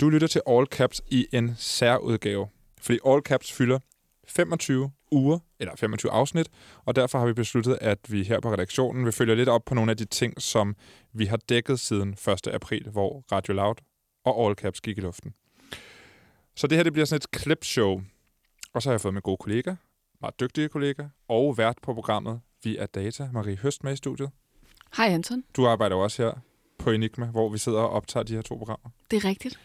Du lytter til All Caps i en særudgave, fordi All Caps fylder 25 uger, eller 25 afsnit, og derfor har vi besluttet, at vi her på redaktionen vil følge lidt op på nogle af de ting, som vi har dækket siden 1. april, hvor Radio Loud og All Caps gik i luften. Så det her det bliver sådan et clipshow, og så har jeg fået med gode kollegaer, meget dygtige kollegaer, og vært på programmet via Data, Marie Høst med i studiet. Hej Anton. Du arbejder også her på Enigma, hvor vi sidder og optager de her to programmer. Det er rigtigt.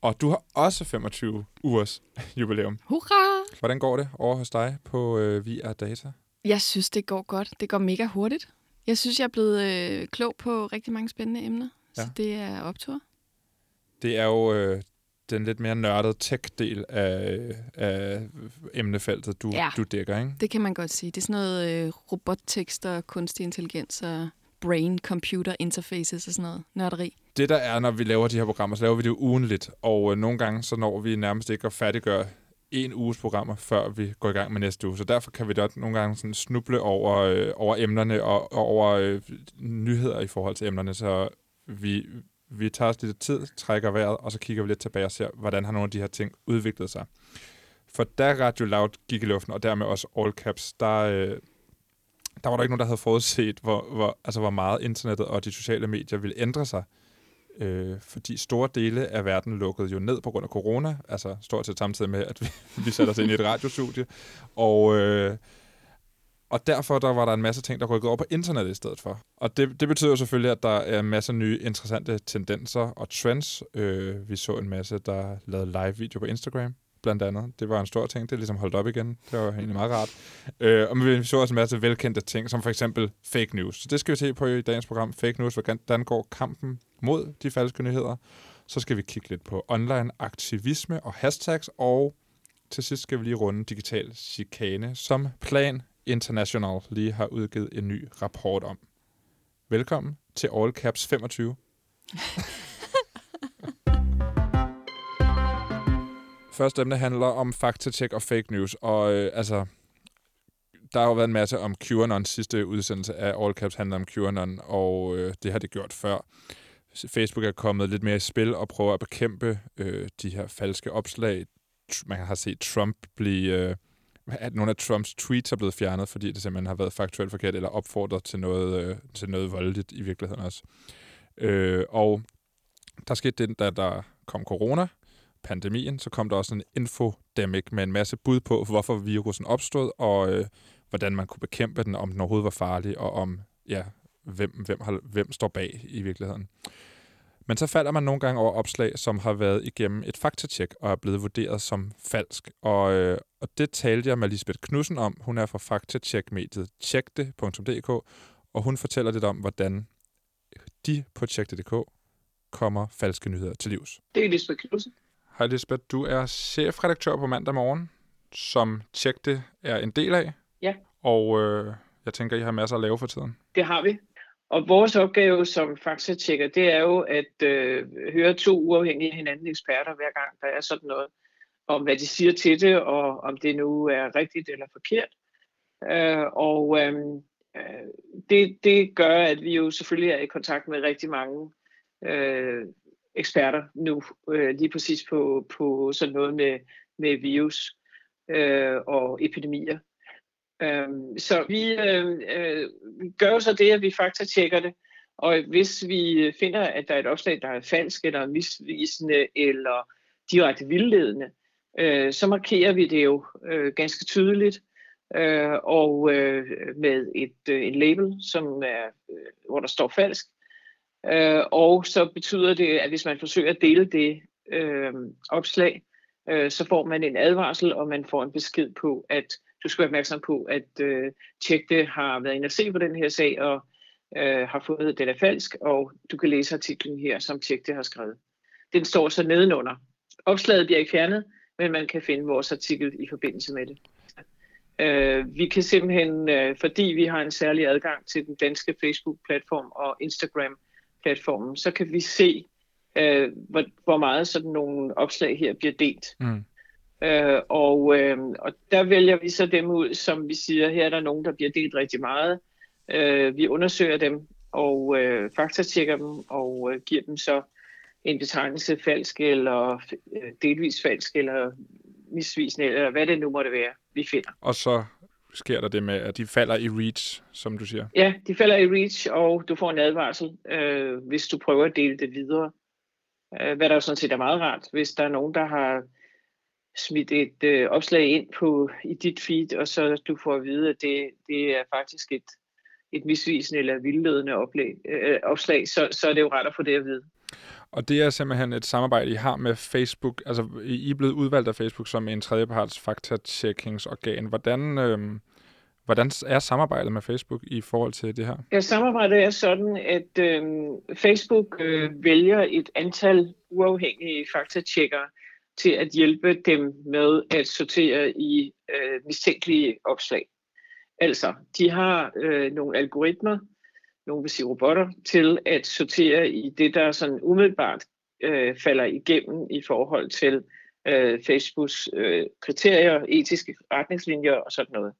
Og du har også 25 ugers jubilæum. Hurra! Hvordan går det over hos dig på øh, VR Data? Jeg synes, det går godt. Det går mega hurtigt. Jeg synes, jeg er blevet øh, klog på rigtig mange spændende emner. Ja. Så det er optur. Det er jo øh, den lidt mere nørdede tech-del af, af emnefeltet, du, ja. du dækker, ikke? det kan man godt sige. Det er sådan noget øh, robottekster, kunstig intelligens og brain-computer interfaces og sådan noget nørderi. Det der er, når vi laver de her programmer, så laver vi det ugenligt, og øh, nogle gange så når vi nærmest ikke at færdiggøre en uges programmer, før vi går i gang med næste uge. Så derfor kan vi da nogle gange sådan snuble over, øh, over emnerne og, og over øh, nyheder i forhold til emnerne, så vi, vi tager os lidt tid, trækker vejret, og så kigger vi lidt tilbage og ser, hvordan har nogle af de her ting udviklet sig. For da Radio Loud gik i luften, og dermed også All Caps, der, øh, der var der ikke nogen, der havde forudset, hvor, hvor, altså, hvor meget internettet og de sociale medier ville ændre sig. Øh, fordi store dele af verden lukkede jo ned på grund af corona, altså stort set samtidig med, at vi, vi satte os ind i et radiostudie. Og, øh, og derfor der var der en masse ting, der rykkede over på internettet i stedet for. Og det, det betyder selvfølgelig, at der er en masse nye interessante tendenser og trends. Øh, vi så en masse, der lavede live-video på Instagram blandt andet. Det var en stor ting. Det er ligesom holdt op igen. Det var egentlig meget rart. Øh, og vi så også en masse velkendte ting, som for eksempel fake news. Så det skal vi se på i dagens program. Fake news, hvordan går kampen mod de falske nyheder. Så skal vi kigge lidt på online aktivisme og hashtags, og til sidst skal vi lige runde digital chikane, som Plan International lige har udgivet en ny rapport om. Velkommen til All Caps 25. Første emne handler om faktatjek og fake news, og øh, altså, der har jo været en masse om QAnon. Sidste udsendelse af All Caps handler om QAnon, og øh, det har det gjort før. Facebook er kommet lidt mere i spil og prøver at bekæmpe øh, de her falske opslag. Man har set Trump blive... Øh, at nogle af Trumps tweets er blevet fjernet, fordi det simpelthen har været faktuelt forkert, eller opfordret til noget, øh, til noget voldeligt i virkeligheden også. Øh, og der skete det, da der kom corona, pandemien, så kom der også en infodemic med en masse bud på, hvorfor virusen opstod, og øh, hvordan man kunne bekæmpe den, om den overhovedet var farlig, og om ja, hvem, hvem, har, hvem står bag i virkeligheden. Men så falder man nogle gange over opslag, som har været igennem et faktatjek og er blevet vurderet som falsk. Og, øh, og det talte jeg med Lisbeth Knudsen om. Hun er fra faktatjekmediet tjekte.dk, og hun fortæller lidt om, hvordan de på tjekte.dk kommer falske nyheder til livs. Det er Lisbeth Knudsen. Hej Lisbeth, du er chefredaktør på mandag morgen, som Tjekte er en del af. Ja. Og øh, jeg tænker, I har masser at lave for tiden. Det har vi. Og vores opgave som faktatjekker, det er jo at øh, høre to uafhængige hinanden eksperter hver gang, der er sådan noget, om hvad de siger til det, og om det nu er rigtigt eller forkert. Øh, og øh, øh det, det gør, at vi jo selvfølgelig er i kontakt med rigtig mange øh, eksperter nu, øh, lige præcis på, på sådan noget med, med virus øh, og epidemier. Øh, så vi, øh, øh, gør jo så det, at vi faktatjekker det, og hvis vi finder, at der er et opslag, der er falsk eller misvisende eller direkte vildledende, øh, så markerer vi det jo øh, ganske tydeligt øh, og øh, med et øh, en label, som er, øh, hvor der står falsk. Øh, og så betyder det, at hvis man forsøger at dele det øh, opslag, øh, så får man en advarsel, og man får en besked på, at du skal være opmærksom på, at øh, Tjekte har været inde og se på den her sag, og øh, har fundet, at den er falsk, og du kan læse artiklen her, som Tjekte har skrevet. Den står så nedenunder. Opslaget bliver ikke fjernet, men man kan finde vores artikel i forbindelse med det. Øh, vi kan simpelthen, øh, fordi vi har en særlig adgang til den danske Facebook-platform og Instagram, Instagram-platformen, så kan vi se, øh, hvor, hvor meget sådan nogle opslag her bliver delt. Mm. Øh, og, øh, og der vælger vi så dem ud, som vi siger, her er der nogen, der bliver delt rigtig meget. Øh, vi undersøger dem og øh, faktatjekker dem og øh, giver dem så en betegnelse falsk, eller øh, delvis falsk, eller misvisende, eller hvad det nu måtte være, vi finder. Og så sker der det med, at de falder i reach, som du siger? Ja, de falder i reach, og du får en advarsel, øh, hvis du prøver at dele det videre. Øh, hvad der jo sådan set er meget rart, hvis der er nogen, der har smidt et øh, opslag ind på i dit feed, og så du får at vide, at det, det er faktisk et, et misvisende eller vildledende oplæg, øh, opslag, så, så er det jo ret at få det at vide. Og det er simpelthen et samarbejde, I har med Facebook. Altså, I er blevet udvalgt af Facebook som en tredjeparts faktatjekkingsorgan. Hvordan, øh, hvordan er samarbejdet med Facebook i forhold til det her? Ja, samarbejdet er sådan, at øh, Facebook øh, vælger et antal uafhængige faktatjekkere til at hjælpe dem med at sortere i øh, mistænkelige opslag. Altså, de har øh, nogle algoritmer, nogle vil sige robotter, til at sortere i det, der sådan umiddelbart øh, falder igennem i forhold til øh, Facebooks øh, kriterier, etiske retningslinjer og sådan noget.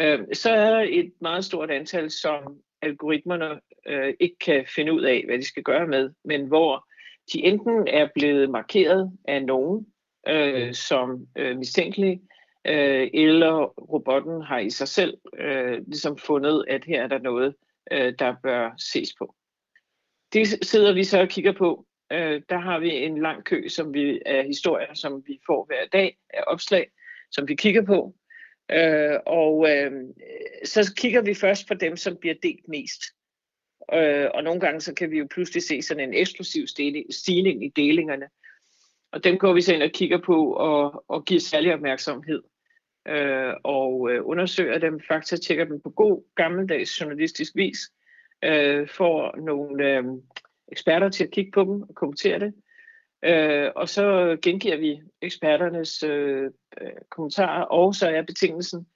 Øh, så er der et meget stort antal, som algoritmerne øh, ikke kan finde ud af, hvad de skal gøre med, men hvor de enten er blevet markeret af nogen øh, som øh, mistænkelige, øh, eller robotten har i sig selv øh, ligesom fundet, at her er der noget, øh, der bør ses på. Det sidder vi så og kigger på. Øh, der har vi en lang kø som vi, af historier, som vi får hver dag af opslag, som vi kigger på. Øh, og øh, så kigger vi først på dem, som bliver delt mest. Øh, og nogle gange så kan vi jo pludselig se sådan en eksplosiv stigning i delingerne. Og dem går vi så ind og kigger på og, og giver særlig opmærksomhed. Øh, og øh, undersøger dem, faktisk tjekker dem på god gammeldags journalistisk vis. Øh, får nogle øh, eksperter til at kigge på dem og kommentere det. Øh, og så gengiver vi eksperternes øh, øh, kommentarer, og så er betingelsen,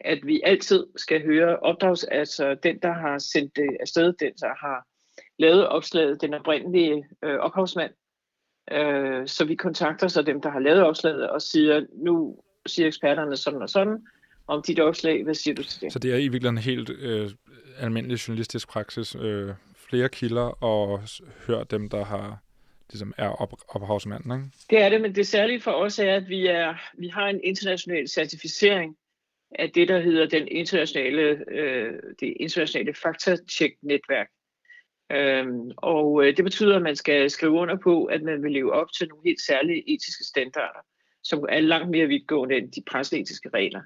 at vi altid skal høre opdrags, altså den, der har sendt det afsted, den, der har lavet opslaget, den oprindelige øh, ophavsmand. Øh, så vi kontakter så dem, der har lavet opslaget, og siger, nu siger eksperterne sådan og sådan, om dit opslag, hvad siger du til det? Så det er i virkeligheden en helt øh, almindelig journalistisk praksis. Øh, flere kilder og hør dem, der har ligesom er op, ophavsmanden, ikke? Det er det, men det særlige for os er, at vi, er, vi har en international certificering af det, der hedder den internationale, øh, det internationale faktatjek-netværk. Øhm, og øh, det betyder, at man skal skrive under på, at man vil leve op til nogle helt særlige etiske standarder, som er langt mere vidtgående end de presseetiske regler.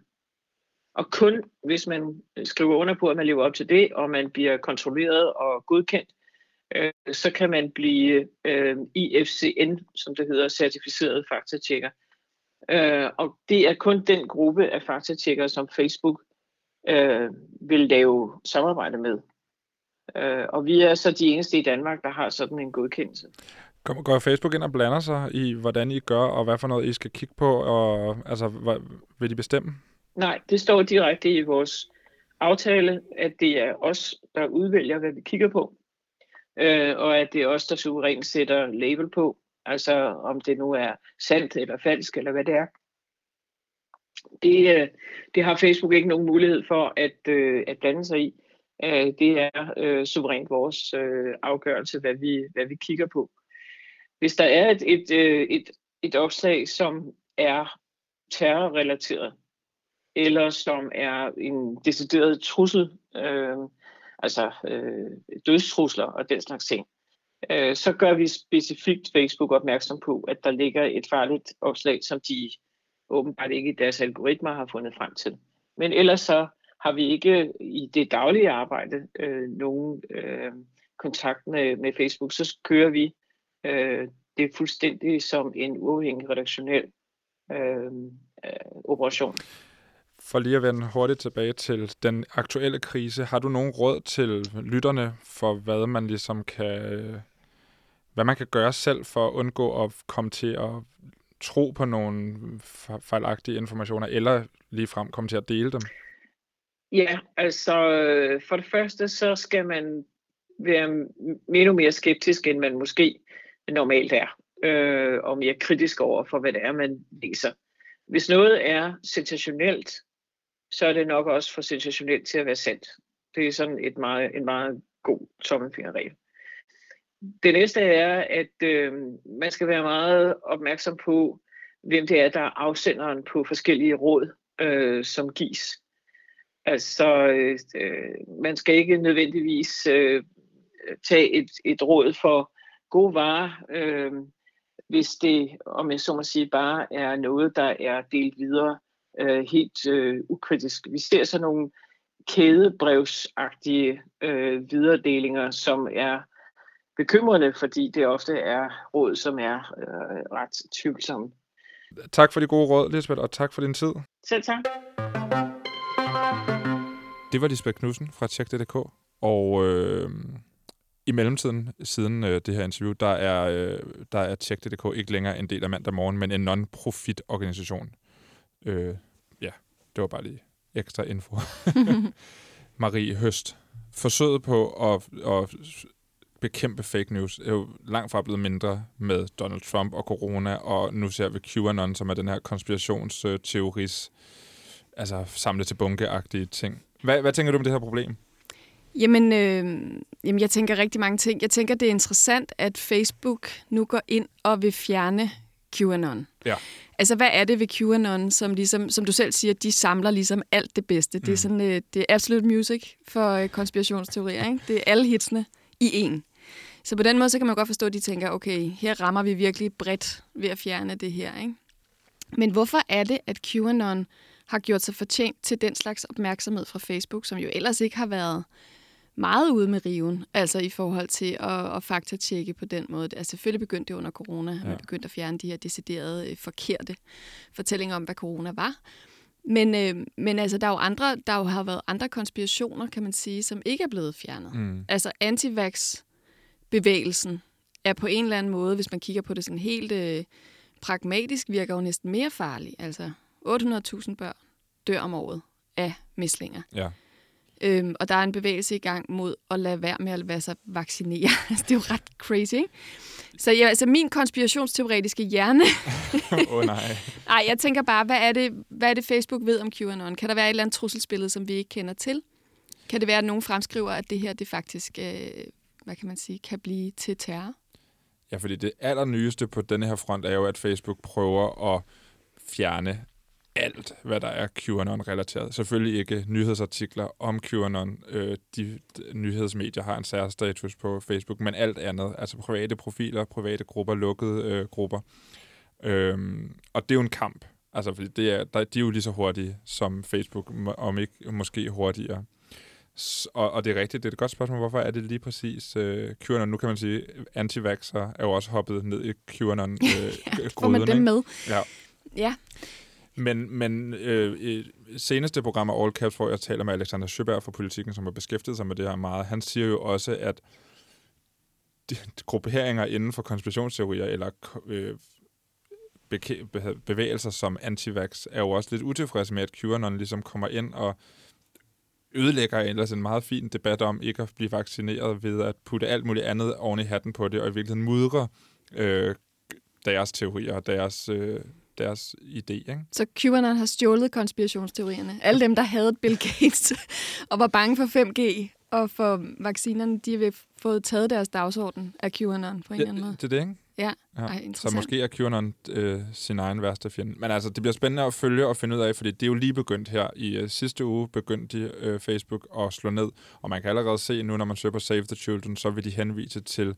Og kun hvis man skriver under på, at man lever op til det, og man bliver kontrolleret og godkendt, øh, så kan man blive øh, IFCN, som det hedder, certificeret faktatjekker. Øh, og det er kun den gruppe af faktatjekkere, som Facebook øh, vil lave samarbejde med. Øh, og vi er så de eneste i Danmark, der har sådan en godkendelse. Går Facebook ind og blander sig i, hvordan I gør, og hvad for noget I skal kigge på, og altså, hvad, vil de bestemme? Nej, det står direkte i vores aftale, at det er os, der udvælger, hvad vi kigger på, øh, og at det er os, der suverænt sætter label på, altså om det nu er sandt eller falsk, eller hvad det er. Det, øh, det har Facebook ikke nogen mulighed for at, øh, at blande sig i. Øh, det er øh, suverænt vores øh, afgørelse, hvad vi, hvad vi kigger på. Hvis der er et, et, øh, et, et opslag, som er terrorrelateret, eller som er en decideret trussel, øh, altså øh, dødstrusler og den slags ting, øh, så gør vi specifikt Facebook opmærksom på, at der ligger et farligt opslag, som de åbenbart ikke i deres algoritmer har fundet frem til. Men ellers så har vi ikke i det daglige arbejde øh, nogen øh, kontakt med, med Facebook, så kører vi øh, det fuldstændig som en uafhængig redaktionel øh, øh, operation. For lige at vende hurtigt tilbage til den aktuelle krise, har du nogen råd til lytterne for, hvad man ligesom kan, hvad man kan gøre selv for at undgå at komme til at tro på nogle fejlagtige informationer, eller ligefrem komme til at dele dem? Ja, altså for det første, så skal man være endnu mere skeptisk, end man måske normalt er, øh, og mere kritisk over for, hvad det er, man læser. Hvis noget er sensationelt, så er det nok også for sensationelt til at være sandt. Det er sådan et meget, en meget god tommelfingerregel. det næste er, at øh, man skal være meget opmærksom på, hvem det er, der er afsenderen på forskellige råd, øh, som gives. Altså, øh, man skal ikke nødvendigvis øh, tage et, et råd for gode varer, øh, hvis det, om jeg så må sige, bare er noget, der er delt videre øh, helt øh, ukritisk. Vi ser sådan nogle kædebrevsagtige øh, videredelinger, som er bekymrende, fordi det ofte er råd, som er øh, ret tvivlsomme. Tak for de gode råd, Lisbeth, og tak for din tid. Selv tak. Det var Lisbeth Knudsen fra Check.dk, og øh, i mellemtiden, siden øh, det her interview, der er, øh, der er Check.dk ikke længere en del af mandag morgen, men en non-profit organisation. Øh, ja, det var bare lige ekstra info. Marie Høst. Forsøget på at, at bekæmpe fake news er jo langt fra blevet mindre med Donald Trump og corona, og nu ser vi QAnon, som er den her konspirationsteoris, altså samlet til bunkeagtige ting. Hvad, hvad tænker du om det her problem? Jamen, øh, jamen, jeg tænker rigtig mange ting. Jeg tænker, det er interessant, at Facebook nu går ind og vil fjerne QAnon. Ja. Altså, hvad er det ved QAnon, som, ligesom, som du selv siger, de samler ligesom alt det bedste? Mm. Det er sådan, øh, det er absolute music for øh, konspirationsteorier, ikke? Det er alle hitsene i en. Så på den måde, så kan man godt forstå, at de tænker, okay, her rammer vi virkelig bredt ved at fjerne det her, ikke? Men hvorfor er det, at QAnon har gjort sig fortjent til den slags opmærksomhed fra Facebook, som jo ellers ikke har været meget ude med riven, altså i forhold til at, at faktatjekke på den måde. Altså selvfølgelig begyndte det under corona, ja. man begyndte at fjerne de her deciderede øh, forkerte fortællinger om, hvad corona var. Men, øh, men altså, der er jo andre, der jo har været andre konspirationer, kan man sige, som ikke er blevet fjernet. Mm. Altså antivax-bevægelsen er på en eller anden måde, hvis man kigger på det sådan helt øh, pragmatisk, virker jo næsten mere farlig. Altså 800.000 børn dør om året af mislinger. Ja. Øhm, og der er en bevægelse i gang mod at lade være med at lade sig vaccinere. Altså, det er jo ret crazy, ikke? Så ja, altså min konspirationsteoretiske hjerne... Åh oh, nej. Nej, jeg tænker bare, hvad er, det, hvad er det Facebook ved om QAnon? Kan der være et eller andet trusselsbillede, som vi ikke kender til? Kan det være, at nogen fremskriver, at det her det faktisk, øh, hvad kan man sige, kan blive til terror? Ja, fordi det allernyeste på denne her front er jo, at Facebook prøver at fjerne alt, hvad der er QAnon-relateret. Selvfølgelig ikke nyhedsartikler om QAnon. Øh, de, de nyhedsmedier har en særstatus på Facebook, men alt andet, altså private profiler, private grupper, lukkede øh, grupper. Øhm, og det er jo en kamp, altså fordi det er, der, de er jo lige så hurtige som Facebook, om ikke måske hurtigere. Og, og det er rigtigt, det er et godt spørgsmål. Hvorfor er det lige præcis øh, QAnon? Nu kan man sige, antivaxer er jo også hoppet ned i QAnon øh, ja, får man dem med? Ja. Ja. Men, men øh, seneste program af All Caps, hvor jeg taler med Alexander Sjøberg fra Politikken, som har beskæftiget sig med det her meget, han siger jo også, at de, de grupperinger inden for konspirationsteorier eller øh, bevægelser som antivax er jo også lidt utilfredse med, at QAnon ligesom kommer ind og ødelægger ellers en meget fin debat om ikke at blive vaccineret ved at putte alt muligt andet oven i hatten på det, og i virkeligheden mudre øh, deres teorier og deres øh, deres idé. Ikke? Så QAnon har stjålet konspirationsteorierne. Alle dem, der havde Bill Gates og var bange for 5G og for vaccinerne, de har fået taget deres dagsorden af QAnon på en ja, eller anden måde. Det er det, ikke? Ja, ja. Ej, så måske er QAnon øh, sin egen værste fjende. Men altså, det bliver spændende at følge og finde ud af, fordi det er jo lige begyndt her. I øh, sidste uge begyndte de, øh, Facebook at slå ned, og man kan allerede se nu, når man søger på Save the Children, så vil de henvise til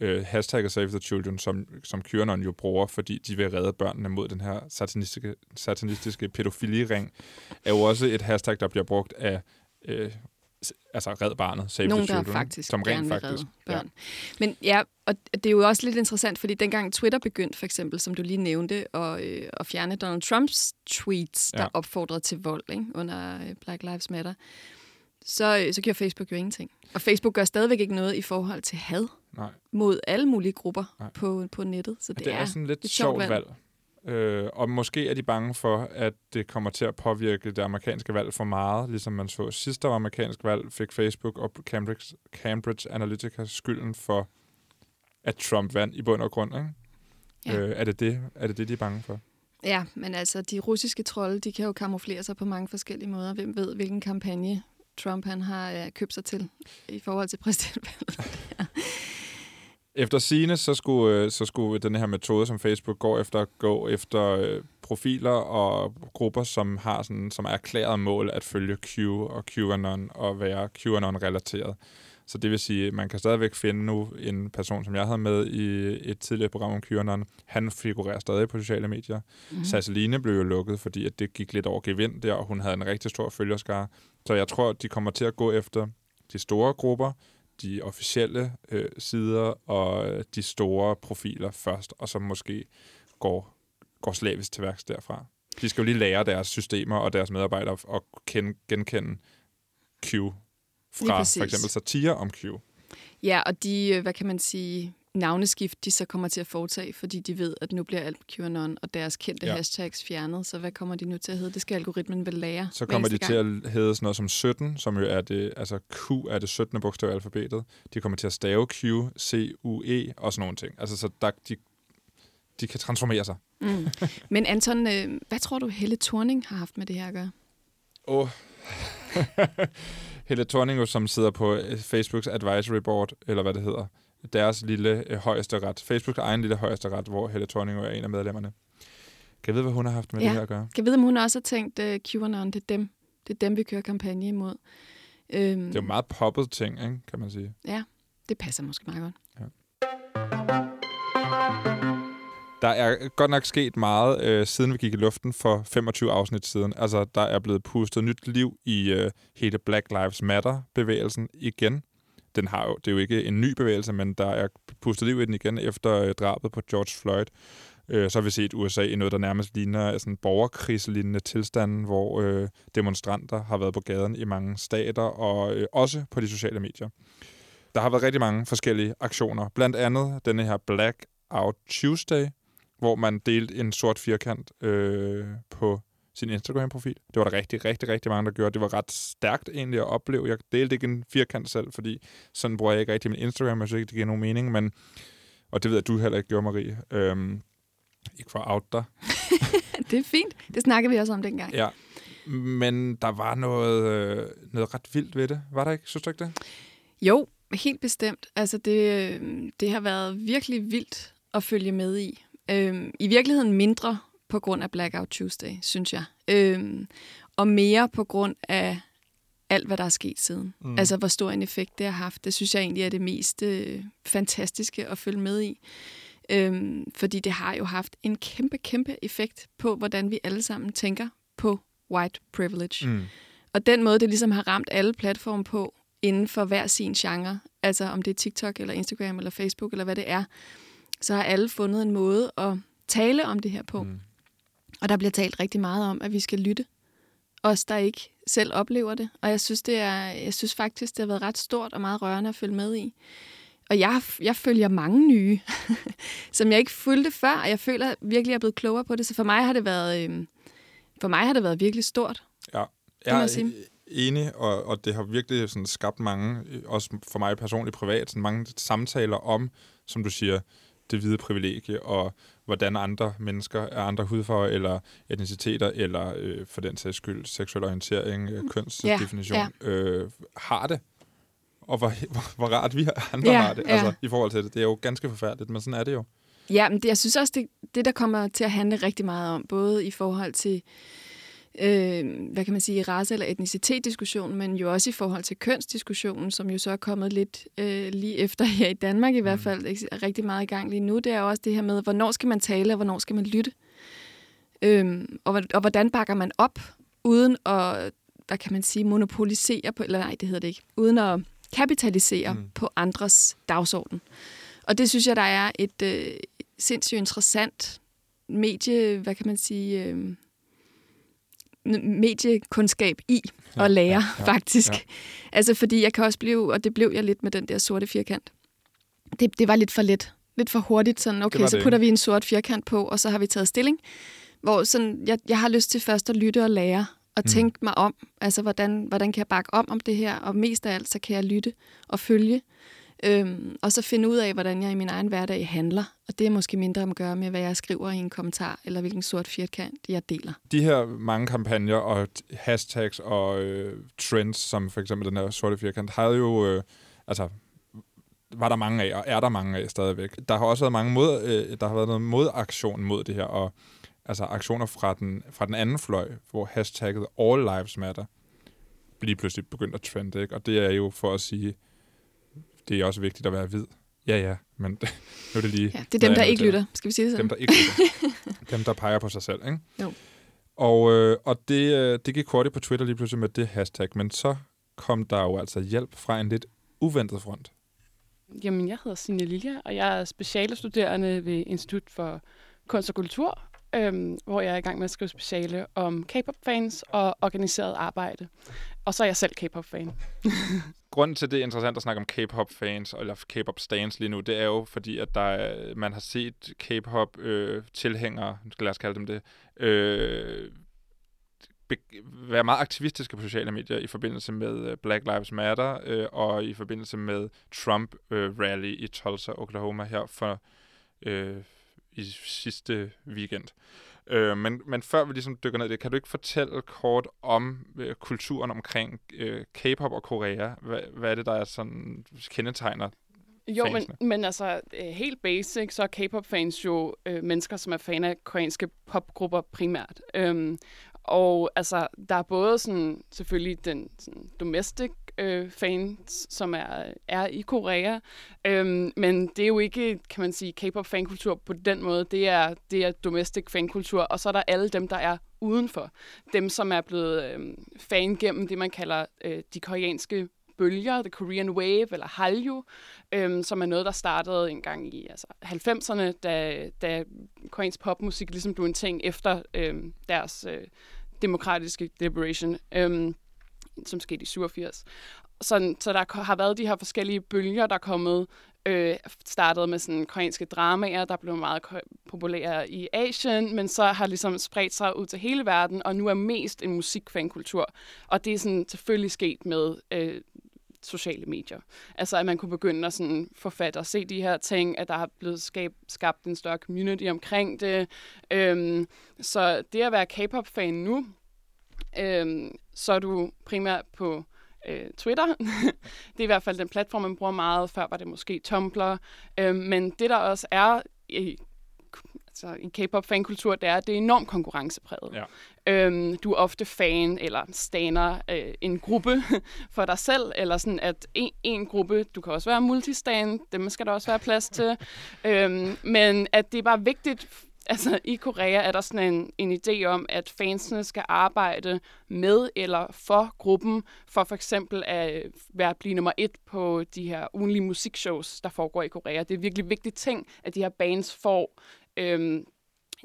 øh, hashtagget Save the Children, som, som QAnon jo bruger, fordi de vil redde børnene mod den her satanistiske, satanistiske pædofiliring, er jo også et hashtag, der bliver brugt af øh, altså Red Barnet, Save Nogen, the Children. der faktisk som rent faktisk, børn. Ja. Men ja, og det er jo også lidt interessant, fordi dengang Twitter begyndte, for eksempel, som du lige nævnte, at, øh, at fjerne Donald Trumps tweets, der ja. opfordrede til vold ikke, under øh, Black Lives Matter, så, øh, så gjorde Facebook jo ingenting. Og Facebook gør stadigvæk ikke noget i forhold til had. Nej. mod alle mulige grupper på, på nettet. Så det, det er, er sådan lidt et sjovt valg. valg. Øh, og måske er de bange for, at det kommer til at påvirke det amerikanske valg for meget, ligesom man så sidste amerikansk valg, fik Facebook og Cambridge, Cambridge Analytica skylden for, at Trump vandt i bund og grund. Ikke? Ja. Øh, er, det det, er det det, de er bange for? Ja, men altså, de russiske trolde, de kan jo kamuflere sig på mange forskellige måder. Hvem ved, hvilken kampagne Trump han har øh, købt sig til i forhold til præsidentvalget. Efter sine så skulle, øh, så skulle den her metode, som Facebook går efter, gå efter øh, profiler og grupper, som har sådan, som er erklæret mål at følge Q og QAnon og være QAnon-relateret. Så det vil sige, at man kan stadigvæk finde nu en person, som jeg havde med i et tidligere program om QAnon. Han figurerer stadig på sociale medier. Mm. Sasseline blev jo lukket, fordi at det gik lidt over gevind der, og hun havde en rigtig stor følgerskare. Så jeg tror, de kommer til at gå efter de store grupper, de officielle øh, sider og øh, de store profiler først, og så måske går, går slavisk til værks derfra. De skal jo lige lære deres systemer og deres medarbejdere at kende, genkende Q fra for eksempel satire om Q. Ja, og de, øh, hvad kan man sige, navneskift, de så kommer til at foretage, fordi de ved, at nu bliver alt QAnon og deres kendte ja. hashtags fjernet. Så hvad kommer de nu til at hedde? Det skal algoritmen vel lære. Så kommer de gang. til at hedde sådan noget som 17, som jo er det, altså Q er det 17. bogstav i alfabetet. De kommer til at stave Q, C, U, E og sådan nogle ting. Altså, så der, de, de kan transformere sig. Mm. Men Anton, øh, hvad tror du, Helle Thorning har haft med det her at gøre? Åh, oh. Helle Thorning, som sidder på øh, Facebooks advisory board, eller hvad det hedder, deres lille øh, højeste ret. Facebooks egen lille højeste ret, hvor Helle Thorning er en af medlemmerne. Kan jeg vide, hvad hun har haft med ja. det her at gøre? Kan jeg vide, om hun også har tænkt, uh, QAnon, det er dem, det er dem, vi kører kampagne imod. Øhm, det er jo meget poppet ting, ikke, kan man sige. Ja, det passer måske meget godt. Ja. Der er godt nok sket meget, øh, siden vi gik i luften for 25 afsnit siden. Altså, der er blevet pustet nyt liv i øh, hele Black Lives Matter-bevægelsen igen. Den har jo, det er jo ikke en ny bevægelse, men der er pustet liv i den igen efter øh, drabet på George Floyd. Øh, så har vi set USA i noget, der nærmest ligner øh, sådan borgerkrigslignende tilstand, hvor øh, demonstranter har været på gaden i mange stater, og øh, også på de sociale medier. Der har været rigtig mange forskellige aktioner. Blandt andet denne her Black Out Tuesday, hvor man delte en sort firkant øh, på sin Instagram-profil. Det var der rigtig, rigtig, rigtig mange, der gjorde. Det var ret stærkt egentlig at opleve. Jeg delte ikke en firkant selv, fordi sådan bruger jeg ikke rigtig min Instagram. Jeg synes ikke, det giver nogen mening, men... Og det ved jeg, du heller ikke gjorde, Marie. Øhm, ikke for at out dig. det er fint. Det snakkede vi også om dengang. Ja. Men der var noget, øh, noget ret vildt ved det. Var der ikke? Synes du ikke det? Jo, helt bestemt. Altså, det, øh, det har været virkelig vildt at følge med i. Øhm, I virkeligheden mindre på grund af Blackout Tuesday, synes jeg. Øhm, og mere på grund af alt, hvad der er sket siden. Mm. Altså, hvor stor en effekt det har haft. Det synes jeg egentlig er det mest øh, fantastiske at følge med i. Øhm, fordi det har jo haft en kæmpe, kæmpe effekt på, hvordan vi alle sammen tænker på white privilege. Mm. Og den måde, det ligesom har ramt alle platforme på, inden for hver sin genre, altså om det er TikTok eller Instagram eller Facebook eller hvad det er, så har alle fundet en måde at tale om det her på. Mm. Og der bliver talt rigtig meget om, at vi skal lytte. Os, der ikke selv oplever det. Og jeg synes, det er, jeg synes faktisk, det har været ret stort og meget rørende at følge med i. Og jeg, jeg følger mange nye, som jeg ikke fulgte før, og jeg føler virkelig, at jeg er blevet klogere på det. Så for mig har det været, øh, for mig har det været virkelig stort. Ja, jeg er enig, og, og det har virkelig sådan skabt mange, også for mig personligt privat, sådan mange samtaler om, som du siger, det hvide privilegie, og hvordan andre mennesker af andre hudfarver eller etniciteter, eller øh, for den sags skyld seksuel orientering, øh, kønsdefinition, ja, ja. Øh, har det. Og hvor, hvor, hvor rart vi andre ja, har det, ja. altså, i forhold til det. Det er jo ganske forfærdeligt, men sådan er det jo. Ja, men det, jeg synes også, det, det der kommer til at handle rigtig meget om, både i forhold til øh, hvad kan man sige, race- eller etnicitet-diskussionen, men jo også i forhold til kønsdiskussionen, som jo så er kommet lidt øh, lige efter her i Danmark i hvert mm. fald, er rigtig meget i gang lige nu. Det er jo også det her med, hvornår skal man tale, og hvornår skal man lytte? Øh, og, og hvordan bakker man op, uden at, hvad kan man sige, monopolisere på, eller nej, det hedder det ikke, uden at kapitalisere mm. på andres dagsorden. Og det synes jeg, der er et øh, sindssygt interessant medie, hvad kan man sige... Øh, mediekundskab i ja, at lære, ja, ja, faktisk. Ja. Altså, fordi jeg kan også blive, og det blev jeg lidt med den der sorte firkant. Det, det var lidt for let. Lidt for hurtigt. Sådan, okay, så putter vi en sort firkant på, og så har vi taget stilling. Hvor sådan, jeg, jeg har lyst til først at lytte og lære, og mm. tænke mig om, altså, hvordan, hvordan kan jeg bakke om om det her, og mest af alt, så kan jeg lytte og følge. Øhm, og så finde ud af, hvordan jeg i min egen hverdag handler. Og det er måske mindre om at gøre med, hvad jeg skriver i en kommentar, eller hvilken sort firkant jeg deler. De her mange kampagner og hashtags og øh, trends, som for eksempel den her sorte firkant, havde jo... Øh, altså, var der mange af, og er der mange af stadigvæk. Der har også været mange mod, øh, der har været noget modaktion mod det her, og altså aktioner fra den, fra den anden fløj, hvor hashtagget All Lives Matter lige pludselig begyndt at trende, ikke? Og det er jo for at sige, det er også vigtigt at være hvid. Ja, ja, men nu er det lige... Ja, det er dem, der ikke lytter, skal vi sige det Dem, sådan? der ikke lytter. dem, der peger på sig selv, ikke? Jo. Og, øh, og det, øh, det gik hurtigt på Twitter lige pludselig med det hashtag, men så kom der jo altså hjælp fra en lidt uventet front. Jamen, jeg hedder Signe Lilja, og jeg er specialestuderende ved Institut for Kunst og Kultur, øhm, hvor jeg er i gang med at skrive speciale om K-pop-fans og organiseret arbejde. Og så er jeg selv K-pop-fan. Grunden til, det er interessant at snakke om K-pop-fans, eller K-pop-stans lige nu, det er jo fordi, at der er, man har set K-pop-tilhængere, øh, lad os kalde dem det, øh, være meget aktivistiske på sociale medier i forbindelse med øh, Black Lives Matter øh, og i forbindelse med Trump-rally øh, i Tulsa, Oklahoma her for øh, i sidste weekend. Øh, men, men før vi ligesom dykker ned i det, kan du ikke fortælle kort om øh, kulturen omkring øh, K-pop og Korea? Hvad, hvad er det, der er sådan kendetegner Jo, men, fansene? men altså øh, helt basic, så er K-pop-fans jo øh, mennesker, som er fan af koreanske popgrupper primært. Øhm, og altså, der er både sådan, selvfølgelig den sådan, domestic øh, fans, som er, er i Korea, øhm, men det er jo ikke, kan man sige, K-pop-fankultur på den måde. Det er, det er domestic fankultur, og så er der alle dem, der er udenfor. Dem, som er blevet øh, fan gennem det, man kalder øh, de koreanske bølger, The Korean Wave, eller Hallyu, øhm, som er noget, der startede engang i altså, 90'erne, da, da koreansk popmusik ligesom blev en ting efter øhm, deres øh, demokratiske liberation, øhm, som skete i 87. Sådan, så der har været de her forskellige bølger, der er kommet, øh, startede med sådan koreanske dramaer, der blev meget populære i Asien, men så har ligesom spredt sig ud til hele verden, og nu er mest en musikfankultur. Og det er sådan selvfølgelig sket med øh, sociale medier. Altså, at man kunne begynde at sådan forfatte og se de her ting, at der har blevet skab, skabt en større community omkring det. Øhm, så det at være K-pop-fan nu, øhm, så er du primært på øh, Twitter. det er i hvert fald den platform, man bruger meget. Før var det måske Tumblr. Øhm, men det, der også er i altså i K-pop-fankultur, det er, at det er enormt konkurrencepræget. Ja. Øhm, du er ofte fan eller staner øh, en gruppe for dig selv, eller sådan at en, en gruppe, du kan også være multistan, dem skal der også være plads til, øhm, men at det er bare vigtigt, altså i Korea er der sådan en, en idé om, at fansene skal arbejde med eller for gruppen, for for eksempel at øh, være blive nummer et på de her ugenlige musikshows, der foregår i Korea. Det er virkelig vigtig ting, at de her bands får øhm,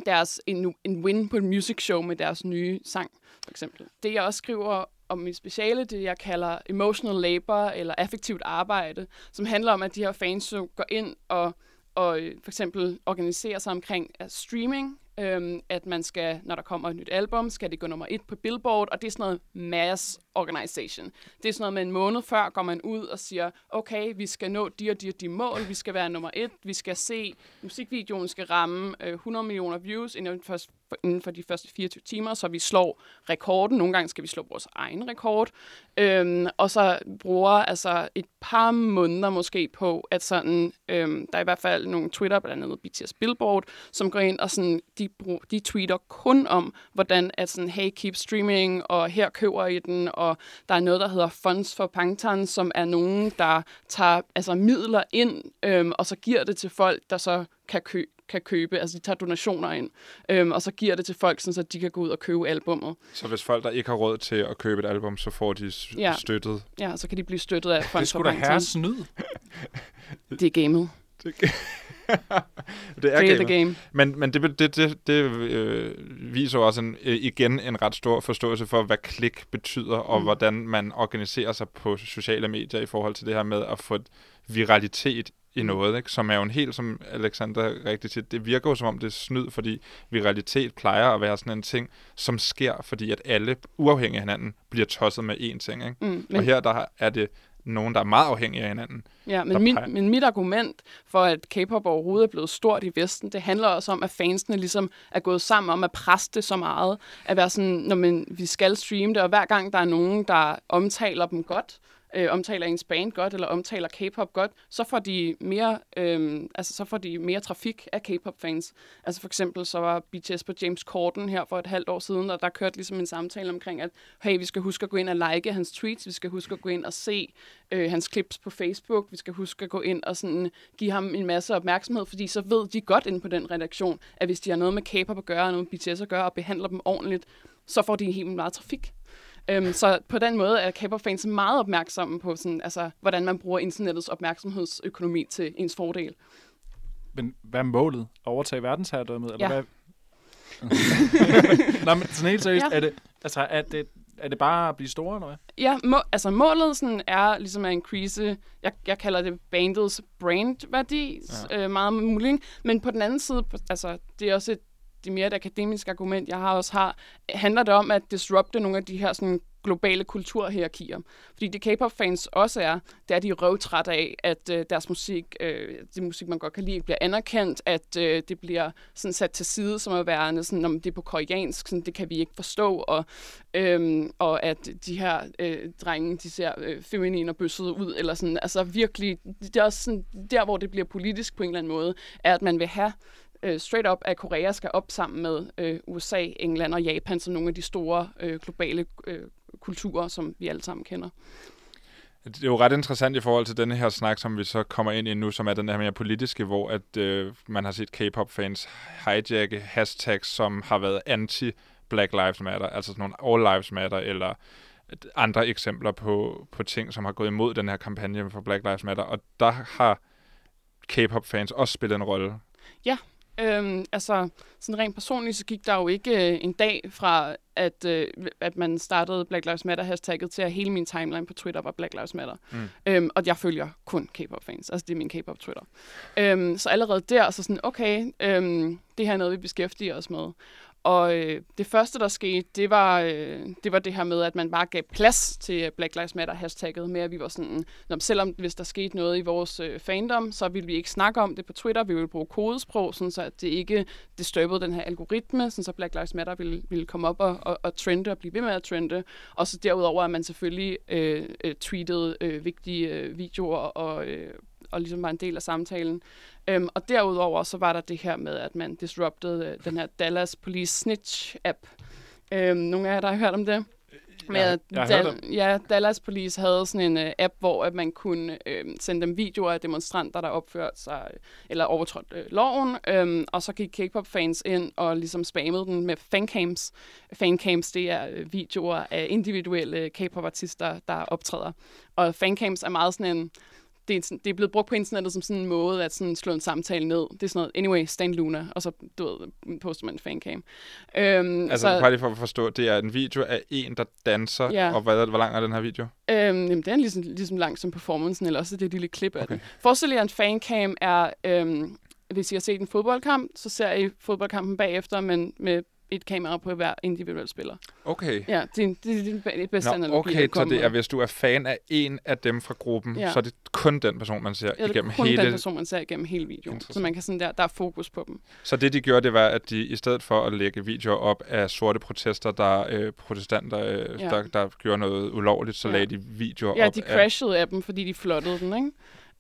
deres, en, en win på et music show med deres nye sang, for eksempel. Det, jeg også skriver om mit speciale, det jeg kalder emotional labor, eller affektivt arbejde, som handler om, at de her fans øh, går ind og, og øh, for eksempel organiserer sig omkring streaming, øhm, at man skal, når der kommer et nyt album, skal det gå nummer et på Billboard, og det er sådan noget mass organization. Det er sådan noget med en måned før går man ud og siger, okay, vi skal nå de og de og de mål, vi skal være nummer et, vi skal se, musikvideoen skal ramme øh, 100 millioner views inden for, inden for de første 24 timer, så vi slår rekorden. Nogle gange skal vi slå vores egen rekord. Øhm, og så bruger altså et par måneder måske på, at sådan, øhm, der er i hvert fald nogle Twitter, blandt andet BTS Billboard, som går ind og sådan, de, brug, de tweeter kun om, hvordan at sådan, hey, keep streaming, og her køber I den, og der er noget, der hedder Funds for Pangtan, som er nogen, der tager altså, midler ind, øhm, og så giver det til folk, der så kan købe kan købe, altså de tager donationer ind, øhm, og så giver det til folk, sådan, så de kan gå ud og købe albummet. Så hvis folk, der ikke har råd til at købe et album, så får de s- Ja. støttet. Ja, så kan de blive støttet af Det Funds for skulle da herre snyd. Det er gamet. det er Det er the game. Men, men det, det, det, det øh, viser jo også en, øh, igen en ret stor forståelse for, hvad klik betyder, og Mm. hvordan man organiserer sig på sociale medier i forhold til det her med at få viralitet i Mm. noget, ikke? som er jo en helt, som Alexander rigtigt siger, det virker jo som om det er snyd, fordi viralitet plejer at være sådan en ting, som sker, fordi at alle, uafhængig af hinanden, bliver tosset med én ting. Ikke? Mm, Men... Og her der er det nogen, der er meget afhængige af hinanden. ja, men, peger- men mit argument for, at K-pop overhovedet er blevet stort i Vesten, det handler også om, at fansene ligesom er gået sammen om at presse det så meget. At være sådan, når man, vi skal streame det, og hver gang der er nogen, der omtaler dem godt, øh, omtaler ens band godt, eller omtaler K-pop godt, så får de mere, øh, altså, så får de mere trafik af K-pop-fans. Altså for eksempel så var BTS på James Corden her for et halvt år siden, og der kørte ligesom en samtale omkring, at hey, vi skal huske at gå ind og like hans tweets, vi skal huske at gå ind og se øh, hans clips på Facebook, vi skal huske at gå ind og sådan give ham en masse opmærksomhed, fordi så ved de godt inde på den redaktion, at hvis de har noget med K-pop at gøre, og noget med BTS at gøre, og behandler dem ordentligt, så får de helt meget trafik. Øhm, så på den måde er K-pop-fans meget opmærksomme på, sådan, altså, hvordan man bruger internettets opmærksomhedsøkonomi til ens fordel. Men hvad er målet? Overtage verdensherredømmet? Eller Ja. hvad? Nå, men sådan helt seriøst, Ja. er, det, altså, er, det, er det bare at blive store, eller hvad? Ja, må, altså målet sådan er ligesom at increase, jeg, jeg kalder det bandets brandværdi, ja. øh, meget muligt. Men på den anden side, altså det er også et, det er mere et akademisk argument, jeg har også har, handler det om at disrupte nogle af de her sådan globale kulturhierarkier. Fordi det K-pop-fans også er, det er de røvtrætte af, at øh, deres musik, øh, det musik, man godt kan lide, bliver anerkendt, at øh, det bliver sådan sat til side som at være sådan, om det er på koreansk, sådan, det kan vi ikke forstå, og, øhm, og at de her øh, drenge, de ser øh, feminine og bøssede ud, eller sådan, altså virkelig, det er også sådan, der, hvor det bliver politisk på en eller anden måde, er, at man vil have øh, straight up, at Korea skal op sammen med øh, USA, England og Japan som nogle af de store øh, globale øh, kulturer, som vi alle sammen kender. Det er jo ret interessant i forhold til denne her snak, som vi så kommer ind i nu, som er den her mere politiske, hvor at, øh, man har set K-pop-fans hijacke hashtags, som har været anti-Black Lives Matter, altså sådan nogle All Lives Matter, eller andre eksempler på, på ting, som har gået imod den her kampagne for Black Lives Matter, og der har K-pop-fans også spillet en rolle. Øhm, altså, sådan rent personligt, så gik der jo ikke øh, en dag fra, at, øh, at man startede Black Lives Matter-hashtagget til, at hele min timeline på Twitter var Black Lives Matter. Mm. Øhm, og jeg følger kun K-pop-fans. Altså, det er min K-pop-Twitter. Øhm, så allerede der, så sådan, okay, øhm, det her er noget, vi beskæftiger os med. Og øh, det første, der skete, det var, øh, det var det her med, at man bare gav plads til øh, Black Lives Matter-hashtagget, med at vi var sådan, "Nå, selvom hvis der skete noget i vores øh, fandom, så ville vi ikke snakke om det på Twitter, vi ville bruge kodesprog, sådan så at det ikke disturbede den her algoritme, sådan så Black Lives Matter ville, ville komme op og, og, og trende og blive ved med at trende. Og så derudover, at man selvfølgelig øh, øh, tweetede øh, vigtige øh, videoer og, øh, og ligesom var en del af samtalen. Øhm, og derudover så var der det her med, at man disrupted øh, den her Dallas Police Snitch-app. Øhm, nogle af jer, der har hørt om det? Med, Jeg- jeg Dal- ja, Dallas Police havde sådan en uh, app, hvor at man kunne øh, sende dem videoer af demonstranter, der opførte sig, eller overtrådt øh, loven, øhm, og så gik K-pop-fans ind og ligesom spammede den med fancams. Fancams, det er øh, videoer af individuelle K-pop-artister, der optræder. Og fancams er meget sådan en, det er, sådan- det er blevet brugt på internettet som sådan en måde at sådan slå en samtale ned. Det er sådan noget, anyway, Stan Luna, og så du ved, poster man en fancam. Øhm, Altså, så... bare lige for at forstå, det er en video af en, der danser, Ja. og hvad, hvor lang er den her video? Øhm, jamen, den er ligesom, ligesom lang som performancen, eller også det lille klip af Okay. den. Forestil jer, en fancam er, øhm, hvis I har set en fodboldkamp, så ser I fodboldkampen bagefter, men med et kamera på hver individuel spiller. Okay. Ja, det er, det er den be- bedste Nå, analogi, okay, så det er, hvis du er fan af en af dem fra gruppen, Ja. så er det kun den person, man ser Ja, det igennem er kun hele... den person, man ser igennem hele videoen. Så man kan sådan der, der er fokus på dem. Så det, de gjorde, det var, at de i stedet for at lægge videoer op af sorte protester, der øh, protestanter, øh, Ja. der, der gjorde noget ulovligt, så Ja. lagde de videoer Ja, op de af... crashede af dem, fordi de flottede den, ikke?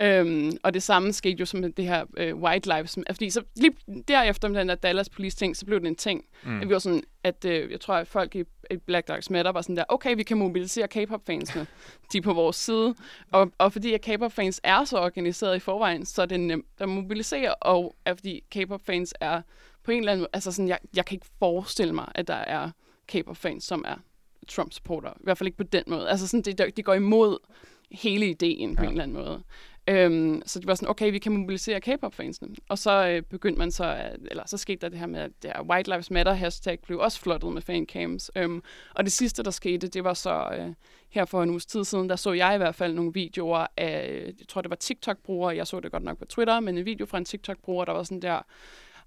Øhm, og det samme skete jo som med det her øh, White Lives Matter. Fordi så lige derefter med den der Dallas Police ting, så blev det en ting. Mm. At vi var sådan, at øh, jeg tror, at folk i, i Black Lives Matter var sådan der, okay, vi kan mobilisere K-pop-fansene. De er på vores side. Og, og fordi at K-pop-fans er så organiseret i forvejen, så er det nemt at mobilisere. Og er fordi K-pop-fans er på en eller anden måde, altså sådan, jeg, jeg kan ikke forestille mig, at der er K-pop-fans, som er Trump-supporter. I hvert fald ikke på den måde. Altså sådan, det, det går imod hele ideen på Ja. en eller anden måde. Øhm, så det var sådan, okay, vi kan mobilisere K-pop-fansene. Og så øh, begyndte man så, at, eller så skete der det her med, at det her White Lives Matter hashtag blev også flottet med fancams. Øhm, og det sidste, der skete, det var så øh, her for en uges tid siden, der så jeg i hvert fald nogle videoer af, jeg tror det var TikTok-brugere, jeg så det godt nok på Twitter, men en video fra en TikTok-bruger, der var sådan der,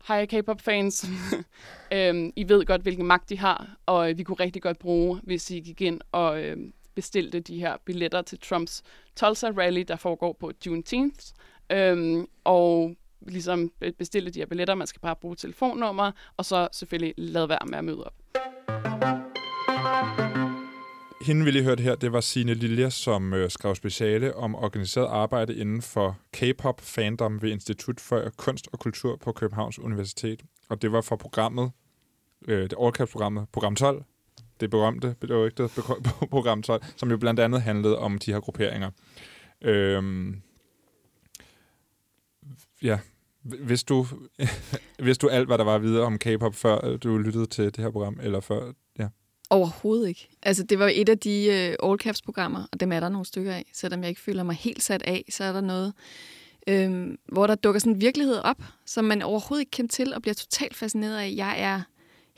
Hej K-pop-fans, øhm, I ved godt, hvilken magt de har, og øh, vi kunne rigtig godt bruge, hvis I gik ind og øh, bestilte de her billetter til Trumps Tulsa Rally, der foregår på Juneteenth. Øhm, og ligesom øh, bestilte bestille de her billetter. Man skal bare bruge telefonnummer, og så selvfølgelig lade være med at møde op. hende vi lige hørte her, det var Signe Lilja, som øh, skrev speciale om organiseret arbejde inden for K-pop fandom ved Institut for Kunst og Kultur på Københavns Universitet. Og det var fra programmet, øh, det overkabsprogrammet, program 12, det berømte, berygtede program 12, som jo blandt andet handlede om de her grupperinger. Øhm, ja, hvis du, hvis du alt, hvad der var videre om K-pop, før øh, du lyttede til det her program, eller før, ja? Overhovedet ikke. Altså, det var et af de uh, all caps programmer, og dem er der nogle stykker af. Selvom jeg ikke føler mig helt sat af, så er der noget, øhm, hvor der dukker sådan en virkelighed op, som man overhovedet ikke kendte til, og bliver totalt fascineret af. Jeg er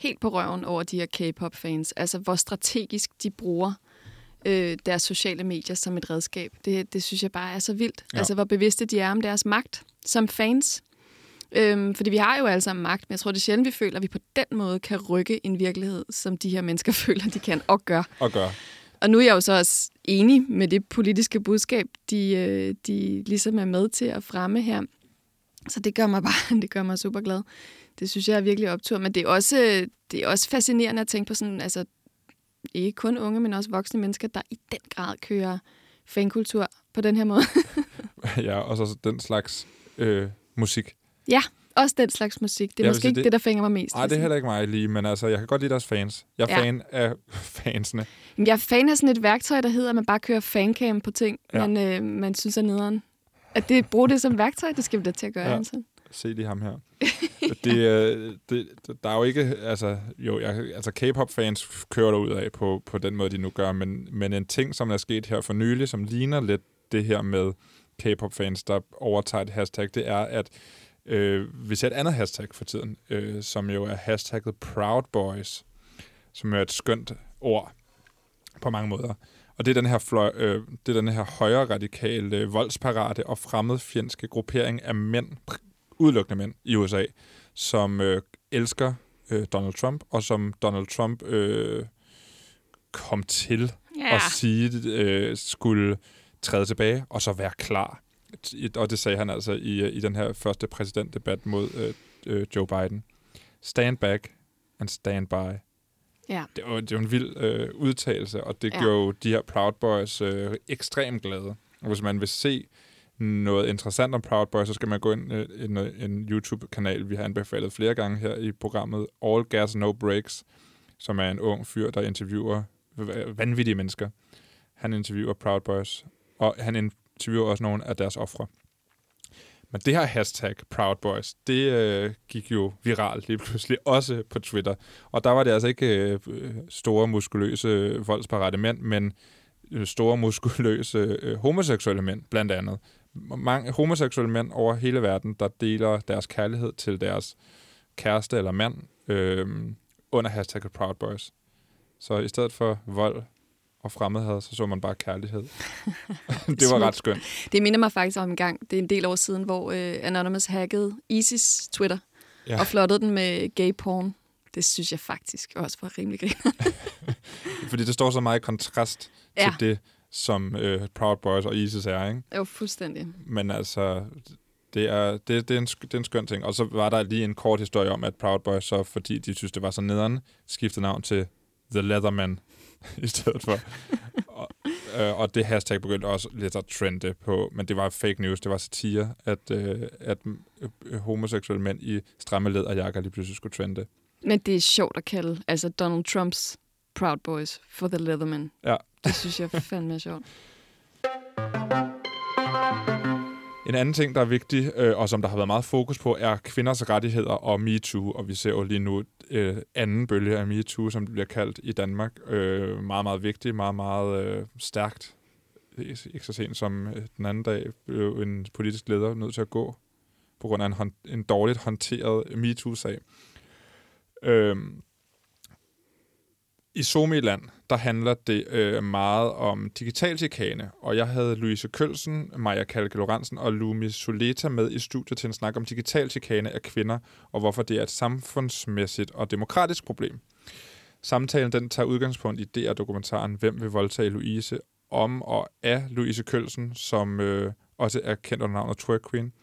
helt på røven over de her K-pop-fans. Altså, hvor strategisk de bruger øh, deres sociale medier som et redskab. Det, det synes jeg bare er så vildt. Ja. Altså, hvor bevidste de er om deres magt som fans. Øhm, fordi vi har jo alle sammen magt, men jeg tror, det er sjældent, vi føler, at vi på den måde kan rykke en virkelighed, som de her mennesker føler, de kan og gør. Og gør. Og nu er jeg jo så også enig med det politiske budskab, de, øh, de ligesom er med til at fremme her. Så det gør mig bare det gør mig super glad. Det synes jeg er virkelig optur. Men det er også, det er også fascinerende at tænke på sådan, altså ikke kun unge, men også voksne mennesker, der i den grad kører fankultur på den her måde. ja, og så den slags øh, musik. Ja, også den slags musik. Det er måske ikke det, det, der fænger mig mest. Nej, det er heller ikke mig lige, men altså, jeg kan godt lide deres fans. Jeg er ja. fan af fansene. Jeg er fan af sådan et værktøj, der hedder, at man bare kører fancam på ting, ja. man, øh, man synes er nederen. At det, bruge det som værktøj, det skal vi da til at gøre. Ja. Altså. Se lige ham her. det, øh, det, der er jo ikke, altså, jo, jeg, altså K-pop-fans kører ud af på, på den måde, de nu gør, men, men en ting, som er sket her for nylig, som ligner lidt det her med K-pop-fans, der overtager et hashtag, det er, at øh, vi ser et andet hashtag for tiden, øh, som jo er hashtagget Proud Boys, som er et skønt ord på mange måder. Og det er den her, fløj, øh, det er den her højre radikale, voldsparate og fremmedfjendske gruppering af mænd, udelukkende mænd i USA, som øh, elsker øh, Donald Trump, og som Donald Trump øh, kom til yeah. at sige, øh, skulle træde tilbage og så være klar. Og det sagde han altså i, i den her første præsidentdebat mod øh, øh, Joe Biden. Stand back and stand by. Ja. Det var, det var en vild øh, udtalelse, og det ja. gjorde jo de her Proud Boys øh, ekstremt glade. Og hvis man vil se noget interessant om Proud Boys, så skal man gå ind i øh, en, en YouTube-kanal, vi har anbefalet flere gange her i programmet, All Gas No Breaks, som er en ung fyr, der interviewer vanvittige mennesker. Han interviewer Proud Boys, og han interviewer også nogle af deres ofre. Men det her hashtag Proud Boys, det øh, gik jo viralt lige pludselig, også på Twitter. Og der var det altså ikke øh, store, muskuløse, øh, voldsparate mænd, men øh, store, muskuløse øh, homoseksuelle mænd, blandt andet. Mange homoseksuelle mænd over hele verden, der deler deres kærlighed til deres kæreste eller mand øh, under hashtag Proud Boys. Så i stedet for vold og fremmedhed, så så man bare kærlighed. det var ret skønt. Det minder mig faktisk om en gang, det er en del år siden, hvor øh, Anonymous hackede ISIS Twitter ja. og flottede den med gay porn. Det synes jeg faktisk også var rimelig griner. Fordi det står så meget i kontrast ja. til det, som øh, Proud Boys og ISIS er, ikke? Jo, fuldstændig. Men altså, det er, det, det, er en, det er en skøn ting. Og så var der lige en kort historie om, at Proud Boys, så fordi de synes, det var så nederen, skiftede navn til The Leatherman. i stedet for. og, øh, og det hashtag begyndte også lidt at trende på, men det var fake news, det var satire, at, øh, at øh, homoseksuelle mænd i stramme læderjakker lige pludselig skulle trende. Men det er sjovt at kalde altså Donald Trumps Proud Boys for The Leatherman. Ja. Det synes jeg fandme er sjovt. En anden ting, der er vigtig, øh, og som der har været meget fokus på, er kvinders rettigheder og MeToo. Og vi ser jo lige nu øh, anden bølge af MeToo, som det bliver kaldt i Danmark. Øh, meget, meget vigtig, meget, meget øh, stærkt. Ikke så sent som øh, den anden dag blev en politisk leder nødt til at gå på grund af en, en dårligt håndteret MeToo-sag. Øh, i Somiland, der handler det øh, meget om digital chikane, og jeg havde Louise Kølsen, Maja Kalke Lorentzen og Lumi Soleta med i studiet til en snak om digital chikane af kvinder, og hvorfor det er et samfundsmæssigt og demokratisk problem. Samtalen den tager udgangspunkt i DR-dokumentaren Hvem vil voldtage Louise? om og af Louise Kølsen, som øh, også er kendt under navnet Twerk Queen.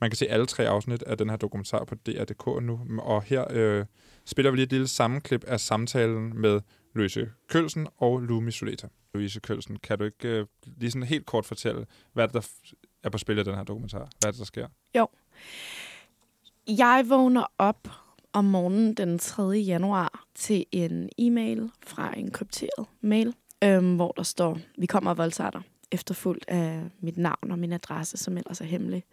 Man kan se alle tre afsnit af den her dokumentar på DR.dk nu, og her øh, spiller vi lige et lille sammenklip af samtalen med Louise Kølsen og Lumi Soleta. Louise Kølsen, kan du ikke øh, lige sådan helt kort fortælle, hvad det, der er på spil i den her dokumentar? Hvad er det, der sker? Jo. Jeg vågner op om morgenen den 3. januar til en e-mail fra en krypteret mail, øhm, hvor der står, vi kommer og voldtager dig, efterfulgt af mit navn og min adresse, som ellers er hemmelig.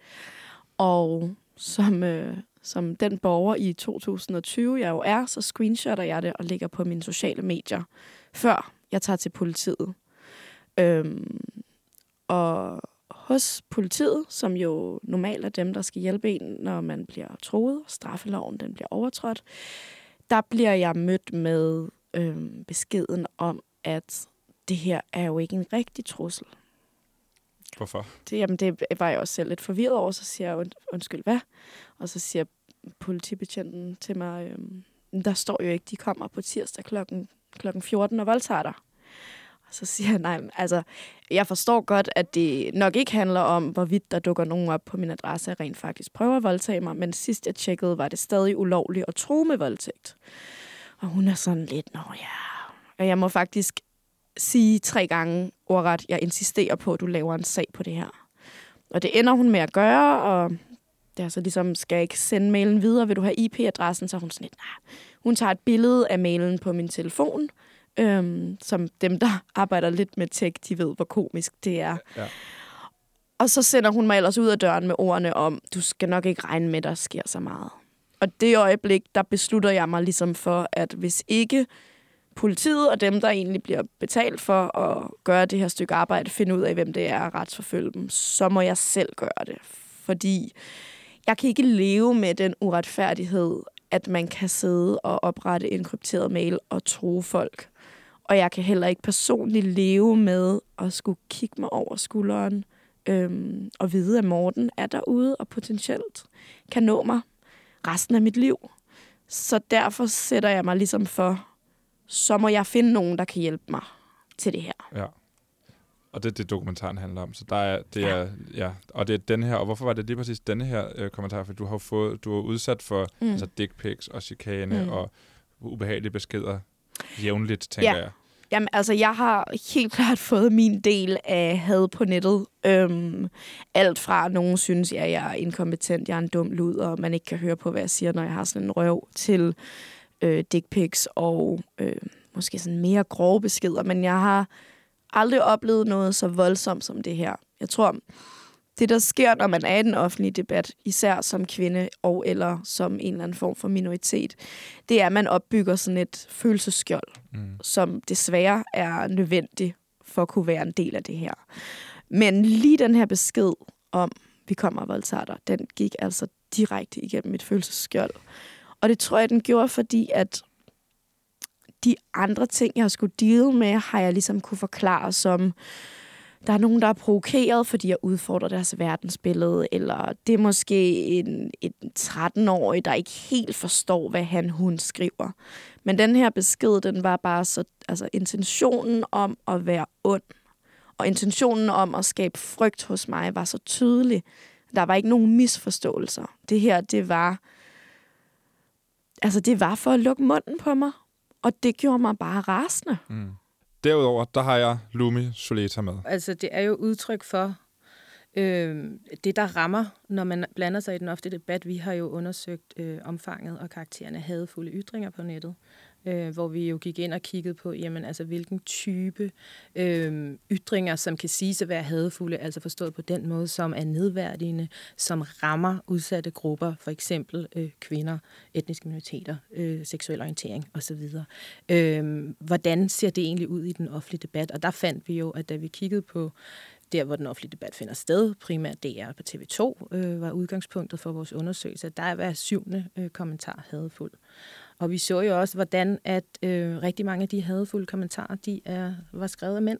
Og som, øh, som den borger i 2020, jeg jo er, så screenshotter jeg det og lægger på mine sociale medier, før jeg tager til politiet. Øhm, og hos politiet, som jo normalt er dem, der skal hjælpe en, når man bliver troet, straffeloven den bliver overtrådt, der bliver jeg mødt med øhm, beskeden om, at det her er jo ikke en rigtig trussel. Hvorfor? Det, jamen, det var jeg også selv lidt forvirret over, så siger jeg, und, undskyld, hvad? Og så siger politibetjenten til mig, øhm, der står jo ikke, de kommer på tirsdag klokken, klokken 14 og voldtager dig. Og så siger jeg, nej, altså, jeg forstår godt, at det nok ikke handler om, hvorvidt der dukker nogen op på min adresse, og rent faktisk prøver at voldtage mig, men sidst jeg tjekkede, var det stadig ulovligt at tro med voldtægt. Og hun er sådan lidt, nå ja. Og jeg må faktisk sige tre gange ordret, jeg insisterer på, at du laver en sag på det her. Og det ender hun med at gøre, og det er så ligesom, skal jeg ikke sende mailen videre, vil du have IP-adressen? Så hun sådan lidt, nej. Hun tager et billede af mailen på min telefon, øhm, som dem, der arbejder lidt med tech, de ved, hvor komisk det er. Ja. Og så sender hun mig ellers ud af døren med ordene om, du skal nok ikke regne med, der sker så meget. Og det øjeblik, der beslutter jeg mig ligesom for, at hvis ikke politiet og dem, der egentlig bliver betalt for at gøre det her stykke arbejde, finde ud af, hvem det er og retsforfølge dem, så må jeg selv gøre det. Fordi jeg kan ikke leve med den uretfærdighed, at man kan sidde og oprette en krypteret mail og tro folk. Og jeg kan heller ikke personligt leve med at skulle kigge mig over skulderen øhm, og vide, at Morten er derude og potentielt kan nå mig resten af mit liv. Så derfor sætter jeg mig ligesom for, så må jeg finde nogen, der kan hjælpe mig til det her. Ja. Og det er det, dokumentaren handler om. Så der er, det Ja. er, ja. Og det er den her, og hvorfor var det lige præcis denne her øh, kommentar? For du har fået, du er udsat for mm. altså dick pics og chikane mm. Og ubehagelige beskeder jævnligt, tænker Ja. jeg. Jamen, altså, jeg har helt klart fået min del af had på nettet. Øhm, alt fra, at nogen synes, at jeg er inkompetent, jeg er en dum lud, og man ikke kan høre på, hvad jeg siger, når jeg har sådan en røv, til øh, dick pics og øh, måske sådan mere grove beskeder. Men jeg har aldrig oplevet noget så voldsomt som det her. Jeg tror, det der sker, når man er i den offentlige debat, især som kvinde og eller som en eller anden form for minoritet, det er, at man opbygger sådan et følelsesskjold Mm. som desværre er nødvendig for at kunne være en del af det her. Men lige den her besked om, vi kommer og voldtager dig, den gik altså direkte igennem mit følelsesskjold. Og det tror jeg, den gjorde, fordi at de andre ting, jeg har skulle deal med, har jeg ligesom kunne forklare som, der er nogen, der er provokeret, fordi jeg udfordrer deres verdensbillede, eller det er måske en, en 13-årig, der ikke helt forstår, hvad han, hun skriver. Men den her besked, den var bare så, altså intentionen om at være ond, og intentionen om at skabe frygt hos mig, var så tydelig. Der var ikke nogen misforståelser. Det her, det var, altså det var for at lukke munden på mig. Og det gjorde mig bare rasende. Mm. Derudover, der har jeg Lumi Soleta med. Altså, det er jo udtryk for øh, det, der rammer, når man blander sig i den ofte debat. Vi har jo undersøgt øh, omfanget og karaktererne af hadefulde ytringer på nettet, øh, hvor vi jo gik ind og kiggede på, jamen, altså, hvilken type øh, ytringer, som kan siges at være hadefulde, altså forstået på den måde, som er nedværdigende, som rammer udsatte grupper, for eksempel øh, kvinder, etniske minoriteter, øh, seksuel orientering osv. Øh, hvordan ser det egentlig ud i den offentlige debat? Og der fandt vi jo, at da vi kiggede på der, hvor den offentlige debat finder sted, primært DR på TV2, øh, var udgangspunktet for vores undersøgelse. Der er hver syvende øh, kommentar hadefuld. Og vi så jo også, hvordan at øh, rigtig mange af de hadfulde kommentarer, de er, var skrevet af mænd.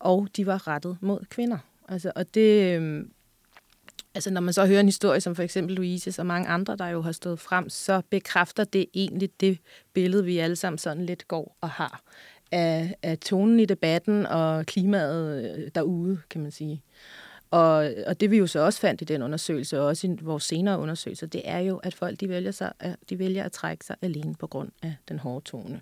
Og de var rettet mod kvinder. Altså, og det, øh, altså når man så hører en historie som for eksempel Louise og mange andre, der jo har stået frem, så bekræfter det egentlig det billede, vi alle sammen sådan lidt går og har af, af tonen i debatten og klimaet øh, derude, kan man sige. Og, og det vi jo så også fandt i den undersøgelse, og også i vores senere undersøgelser, det er jo, at folk de vælger, sig, de vælger at trække sig alene på grund af den hårde tone.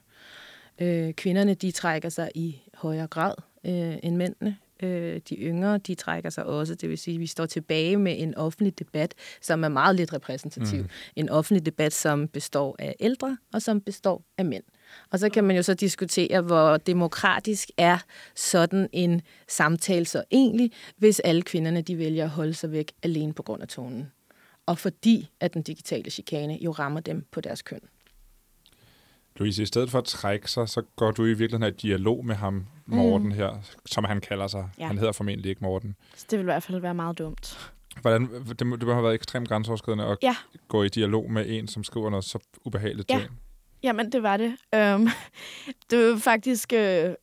Øh, kvinderne, de trækker sig i højere grad øh, end mændene. Øh, de yngre, de trækker sig også. Det vil sige, at vi står tilbage med en offentlig debat, som er meget lidt repræsentativ. Mm. En offentlig debat, som består af ældre og som består af mænd. Og så kan man jo så diskutere, hvor demokratisk er sådan en samtale så egentlig, hvis alle kvinderne de vælger at holde sig væk alene på grund af tonen. Og fordi at den digitale chikane jo rammer dem på deres køn. Louise, i stedet for at trække sig, så går du i virkeligheden i dialog med ham, Morten mm. her, som han kalder sig. Ja. Han hedder formentlig ikke Morten. Så det vil i hvert fald være meget dumt. Hvordan, det, det må have været ekstremt grænseoverskridende at ja. gå i dialog med en, som skriver noget så ubehageligt ja. til en. Jamen, det var det. Um, det var faktisk øh,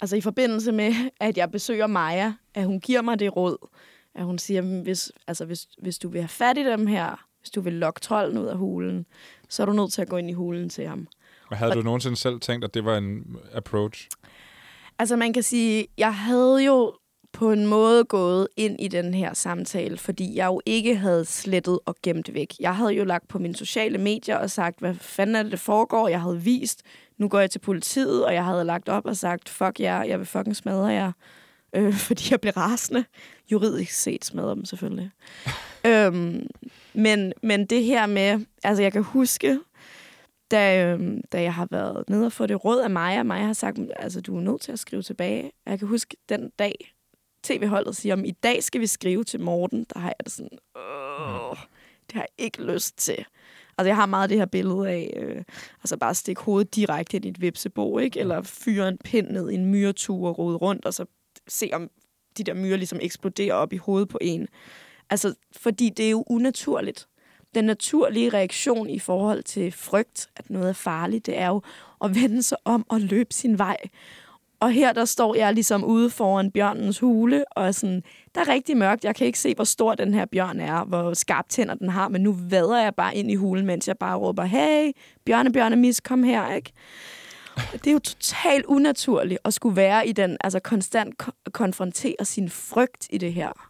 altså i forbindelse med, at jeg besøger Maja, at hun giver mig det råd, at hun siger, hvis, altså, hvis, hvis du vil have fat i dem her, hvis du vil lokke trolden ud af hulen, så er du nødt til at gå ind i hulen til ham. Men havde og, du nogensinde selv tænkt, at det var en approach? Altså man kan sige, jeg havde jo på en måde gået ind i den her samtale, fordi jeg jo ikke havde slettet og gemt væk. Jeg havde jo lagt på mine sociale medier og sagt, hvad fanden er det, der foregår? Jeg havde vist, nu går jeg til politiet, og jeg havde lagt op og sagt, fuck jer, jeg vil fucking smadre jer. Øh, fordi jeg blev rasende. Juridisk set smadre dem selvfølgelig. øhm, men, men det her med, altså jeg kan huske, da, øhm, da jeg har været nede og få det råd af Maja, Maja har sagt, altså du er nødt til at skrive tilbage. Jeg kan huske den dag, tv-holdet siger, om i dag skal vi skrive til Morten, der har jeg det sådan, Åh, det har jeg ikke lyst til. Altså, jeg har meget det her billede af, øh, altså bare stikke hovedet direkte ind i et vipsebo, ikke? Eller fyre en pind ned i en myretur og rode rundt, og så se, om de der myrer ligesom eksploderer op i hovedet på en. Altså, fordi det er jo unaturligt. Den naturlige reaktion i forhold til frygt, at noget er farligt, det er jo at vende sig om og løbe sin vej. Og her der står jeg ligesom ude foran bjørnens hule, og er sådan, der er rigtig mørkt. Jeg kan ikke se, hvor stor den her bjørn er, hvor skarpt tænder den har, men nu vader jeg bare ind i hulen, mens jeg bare råber, hey, bjørne, bjørne, mis, kom her, ikke? Det er jo totalt unaturligt at skulle være i den, altså konstant ko- konfrontere sin frygt i det her.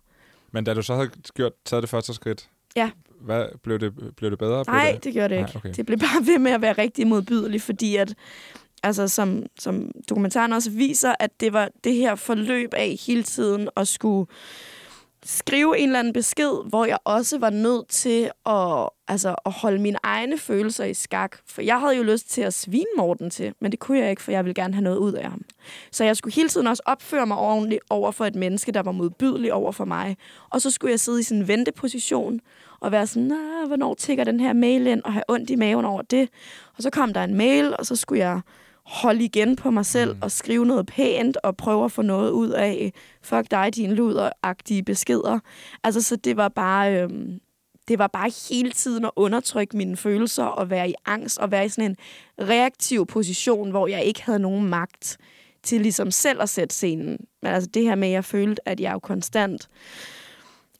Men da du så havde gjort, taget det første skridt, Ja. hvad, blev, det, blev det bedre? Nej, det? det gjorde det Nej, ikke. okay. Det blev bare ved med at være rigtig modbydeligt, fordi at, altså som, som dokumentaren også viser, at det var det her forløb af hele tiden at skulle skrive en eller anden besked, hvor jeg også var nødt til at, altså, at holde mine egne følelser i skak. For jeg havde jo lyst til at svine Morten til, men det kunne jeg ikke, for jeg ville gerne have noget ud af ham. Så jeg skulle hele tiden også opføre mig ordentligt over for et menneske, der var modbydelig over for mig. Og så skulle jeg sidde i sådan en venteposition og være sådan, Nå, hvornår tigger den her mail ind, og have ondt i maven over det. Og så kom der en mail, og så skulle jeg holde igen på mig selv mm. og skrive noget pænt og prøve at få noget ud af fuck dig, din luderagtige beskeder. Altså, så det var bare... Øhm, det var bare hele tiden at undertrykke mine følelser og være i angst og være i sådan en reaktiv position, hvor jeg ikke havde nogen magt til ligesom selv at sætte scenen. Men altså det her med, at jeg følte, at jeg jo konstant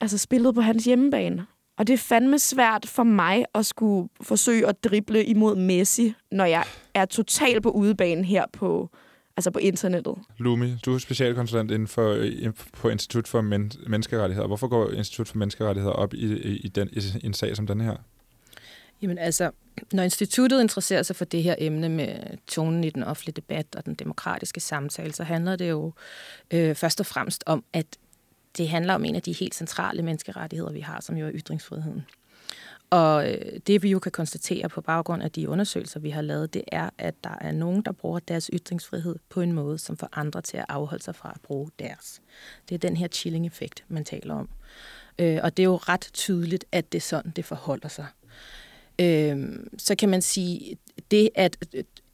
altså spillede på hans hjemmebane. Og det er fandme svært for mig at skulle forsøge at drible imod Messi, når jeg er totalt på udebane her på, altså på internettet. Lumi, du er specialkonsulent inden for, øh, på Institut for Men- Menneskerettigheder. Hvorfor går Institut for Menneskerettigheder op i, i, i, den, i en sag som den her? Jamen altså, når instituttet interesserer sig for det her emne med tonen i den offentlige debat og den demokratiske samtale, så handler det jo øh, først og fremmest om, at det handler om en af de helt centrale menneskerettigheder, vi har, som jo er ytringsfriheden. Og øh, det vi jo kan konstatere på baggrund af de undersøgelser, vi har lavet, det er, at der er nogen, der bruger deres ytringsfrihed på en måde, som får andre til at afholde sig fra at bruge deres. Det er den her chilling-effekt, man taler om. Øh, og det er jo ret tydeligt, at det er sådan, det forholder sig. Øh, så kan man sige, det at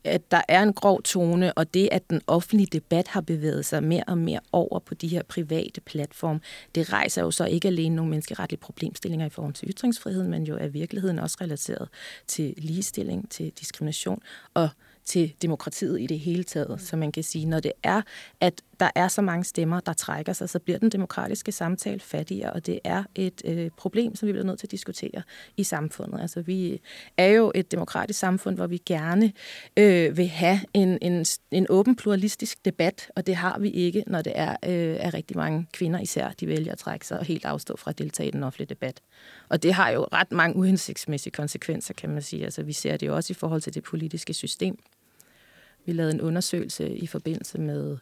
at der er en grov tone, og det, at den offentlige debat har bevæget sig mere og mere over på de her private platforme, det rejser jo så ikke alene nogle menneskeretlige problemstillinger i forhold til ytringsfriheden, men jo er virkeligheden også relateret til ligestilling, til diskrimination og til demokratiet i det hele taget. Så man kan sige, når det er, at der er så mange stemmer, der trækker sig, så bliver den demokratiske samtale fattigere, og det er et øh, problem, som vi bliver nødt til at diskutere i samfundet. Altså vi er jo et demokratisk samfund, hvor vi gerne øh, vil have en, en, en åben pluralistisk debat, og det har vi ikke, når det er, øh, er rigtig mange kvinder især, de vælger at trække sig og helt afstå fra at deltage i den offentlige debat. Og det har jo ret mange uhensigtsmæssige konsekvenser, kan man sige. Altså vi ser det jo også i forhold til det politiske system vi lavede en undersøgelse i forbindelse med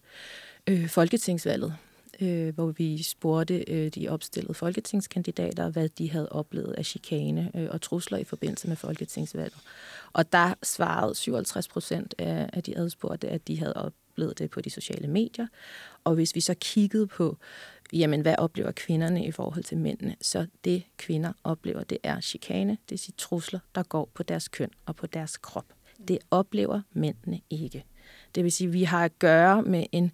øh, folketingsvalget, øh, hvor vi spurgte øh, de opstillede folketingskandidater, hvad de havde oplevet af chikane øh, og trusler i forbindelse med folketingsvalget. Og der svarede 57 procent af, af de adspurgte, at de havde oplevet det på de sociale medier. Og hvis vi så kiggede på, jamen hvad oplever kvinderne i forhold til mændene, så det kvinder oplever, det er chikane, det er trusler, der går på deres køn og på deres krop. Det oplever mændene ikke. Det vil sige, at vi har at gøre med en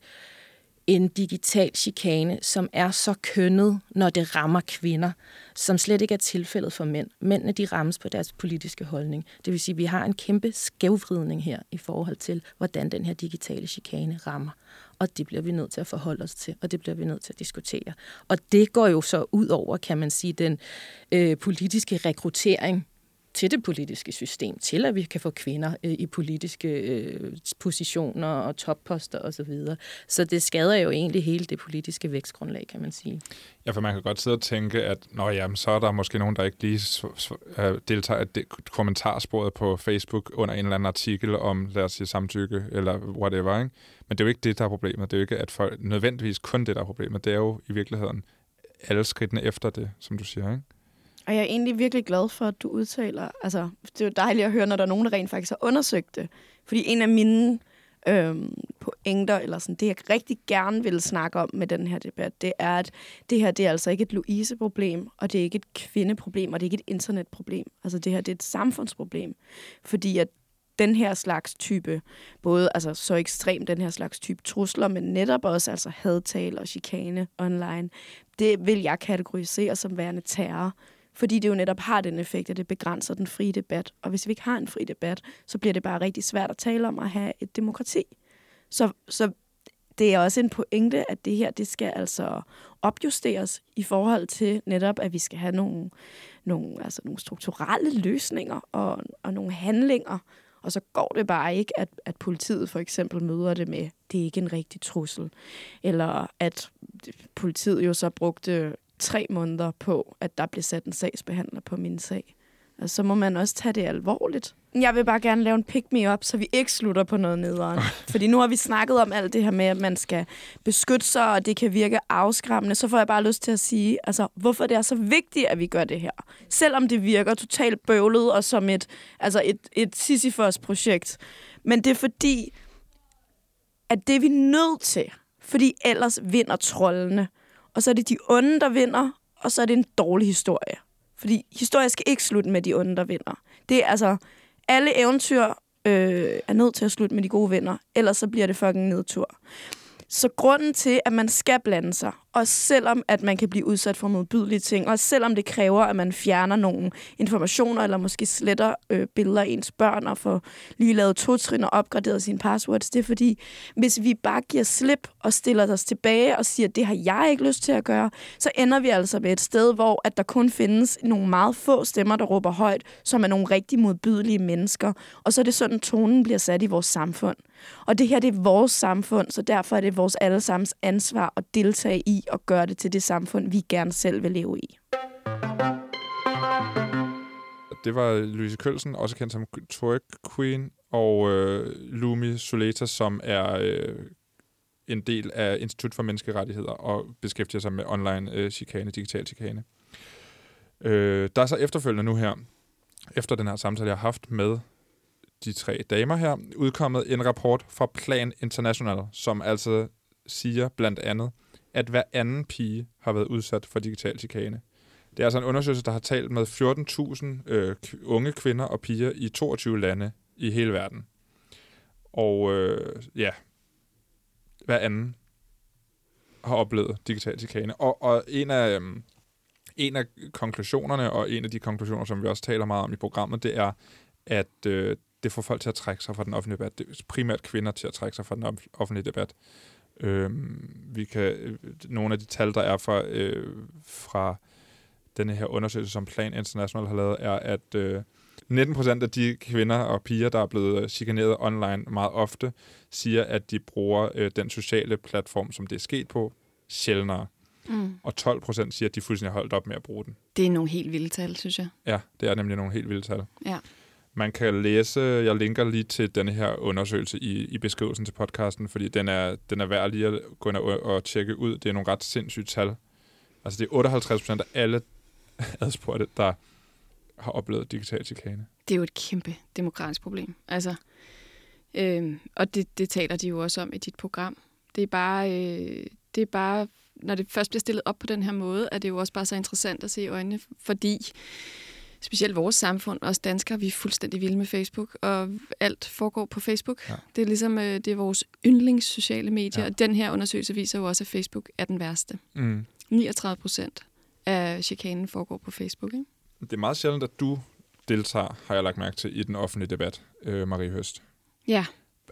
en digital chikane, som er så kønnet, når det rammer kvinder, som slet ikke er tilfældet for mænd. Mændene de rammes på deres politiske holdning. Det vil sige, at vi har en kæmpe skævvridning her i forhold til, hvordan den her digitale chikane rammer. Og det bliver vi nødt til at forholde os til, og det bliver vi nødt til at diskutere. Og det går jo så ud over, kan man sige, den øh, politiske rekruttering til det politiske system, til at vi kan få kvinder øh, i politiske øh, positioner og topposter osv. Så, videre. så det skader jo egentlig hele det politiske vækstgrundlag, kan man sige. Ja, for man kan godt sidde og tænke, at Nå, jamen, så er der måske nogen, der ikke lige øh, deltager i kommentarsporet på Facebook under en eller anden artikel om, lad os sige, samtykke eller whatever. Ikke? Men det er jo ikke det, der er problemet. Det er jo ikke at folk, nødvendigvis kun det, der er problemet. Det er jo i virkeligheden alle skridtene efter det, som du siger. Ikke? Og jeg er egentlig virkelig glad for, at du udtaler, altså det er jo dejligt at høre, når der er nogen, der rent faktisk har undersøgt det. Fordi en af mine øhm, pointer, eller sådan, det jeg rigtig gerne vil snakke om med den her debat, det er, at det her det er altså ikke et Louise-problem, og det er ikke et kvindeproblem, og det er ikke et internetproblem. Altså det her det er et samfundsproblem. Fordi at den her slags type, både altså så ekstrem den her slags type trusler, men netop også altså hadtal og chikane online, det vil jeg kategorisere som værende terror. Fordi det jo netop har den effekt, at det begrænser den frie debat. Og hvis vi ikke har en fri debat, så bliver det bare rigtig svært at tale om at have et demokrati. Så, så det er også en pointe, at det her det skal altså opjusteres i forhold til netop, at vi skal have nogle, nogle, altså nogle strukturelle løsninger og, og nogle handlinger. Og så går det bare ikke, at, at politiet for eksempel møder det med, det er ikke en rigtig trussel. Eller at politiet jo så brugte tre måneder på, at der blev sat en sagsbehandler på min sag. Altså, så må man også tage det alvorligt. Jeg vil bare gerne lave en pick me up, så vi ikke slutter på noget nederen. Fordi nu har vi snakket om alt det her med, at man skal beskytte sig, og det kan virke afskræmmende. Så får jeg bare lyst til at sige, altså, hvorfor det er så vigtigt, at vi gør det her. Selvom det virker totalt bøvlet og som et, altså et, et Sisyphos-projekt. Men det er fordi, at det er vi nødt til. Fordi ellers vinder trollene og så er det de onde, der vinder, og så er det en dårlig historie. Fordi historie skal ikke slutte med de onde, der vinder. Det er altså, alle eventyr øh, er nødt til at slutte med de gode venner, ellers så bliver det fucking nedtur. Så grunden til, at man skal blande sig, og selvom at man kan blive udsat for modbydelige ting, og selvom det kræver, at man fjerner nogle informationer, eller måske sletter øh, billeder af ens børn, og får lige lavet to trin og opgraderet sine passwords, det er fordi, hvis vi bare giver slip og stiller os tilbage og siger, det har jeg ikke lyst til at gøre, så ender vi altså med et sted, hvor at der kun findes nogle meget få stemmer, der råber højt, som er nogle rigtig modbydelige mennesker. Og så er det sådan, tonen bliver sat i vores samfund. Og det her, det er vores samfund, så derfor er det vores allesammens ansvar at deltage i og gøre det til det samfund, vi gerne selv vil leve i. Det var Louise Kølsen, også kendt som Twerk Queen, og øh, Lumi Soleta, som er øh, en del af Institut for Menneskerettigheder og beskæftiger sig med online øh, chikane, digital chikane. Øh, der er så efterfølgende nu her, efter den her samtale, jeg har haft med de tre damer her, udkommet en rapport fra Plan International, som altså siger blandt andet, at hver anden pige har været udsat for digital chikane. Det er altså en undersøgelse, der har talt med 14.000 øh, unge kvinder og piger i 22 lande i hele verden. Og øh, ja, hver anden har oplevet digital chikane. Og, og en af... Øh, en af konklusionerne, og en af de konklusioner, som vi også taler meget om i programmet, det er, at øh, det får folk til at trække sig fra den offentlige debat. Det er primært kvinder til at trække sig fra den offentlige debat. Øhm, vi kan, øh, nogle af de tal, der er fra, øh, fra denne her undersøgelse, som Plan International har lavet, er, at øh, 19 procent af de kvinder og piger, der er blevet chikaneret online meget ofte, siger, at de bruger øh, den sociale platform, som det er sket på, sjældnere. Mm. Og 12 procent siger, at de fuldstændig har holdt op med at bruge den. Det er nogle helt vilde tal, synes jeg. Ja, det er nemlig nogle helt vilde tal. Ja. Man kan læse, jeg linker lige til den her undersøgelse i, i beskrivelsen til podcasten, fordi den er, den er værd lige at gå ind og, og tjekke ud. Det er nogle ret sindssyge tal. Altså det er 58 procent af alle adspurgte, der har oplevet digital chikane. Det er jo et kæmpe demokratisk problem. Altså, øh, og det, det taler de jo også om i dit program. Det er bare, øh, det er bare, når det først bliver stillet op på den her måde, er det jo også bare så interessant at se i øjnene, fordi specielt vores samfund, os danskere, vi er fuldstændig vilde med Facebook, og alt foregår på Facebook. Ja. Ja. Det er ligesom, øh, det er vores yndlings sociale medier, Ja. ja. og den her undersøgelse viser jo også, at Facebook er den værste. Mm. 39 procent af chikanen foregår på Facebook, ikke? Det er meget sjældent, at du deltager, har jeg lagt mærke til, i den offentlige debat, øh, Marie Høst. Ja,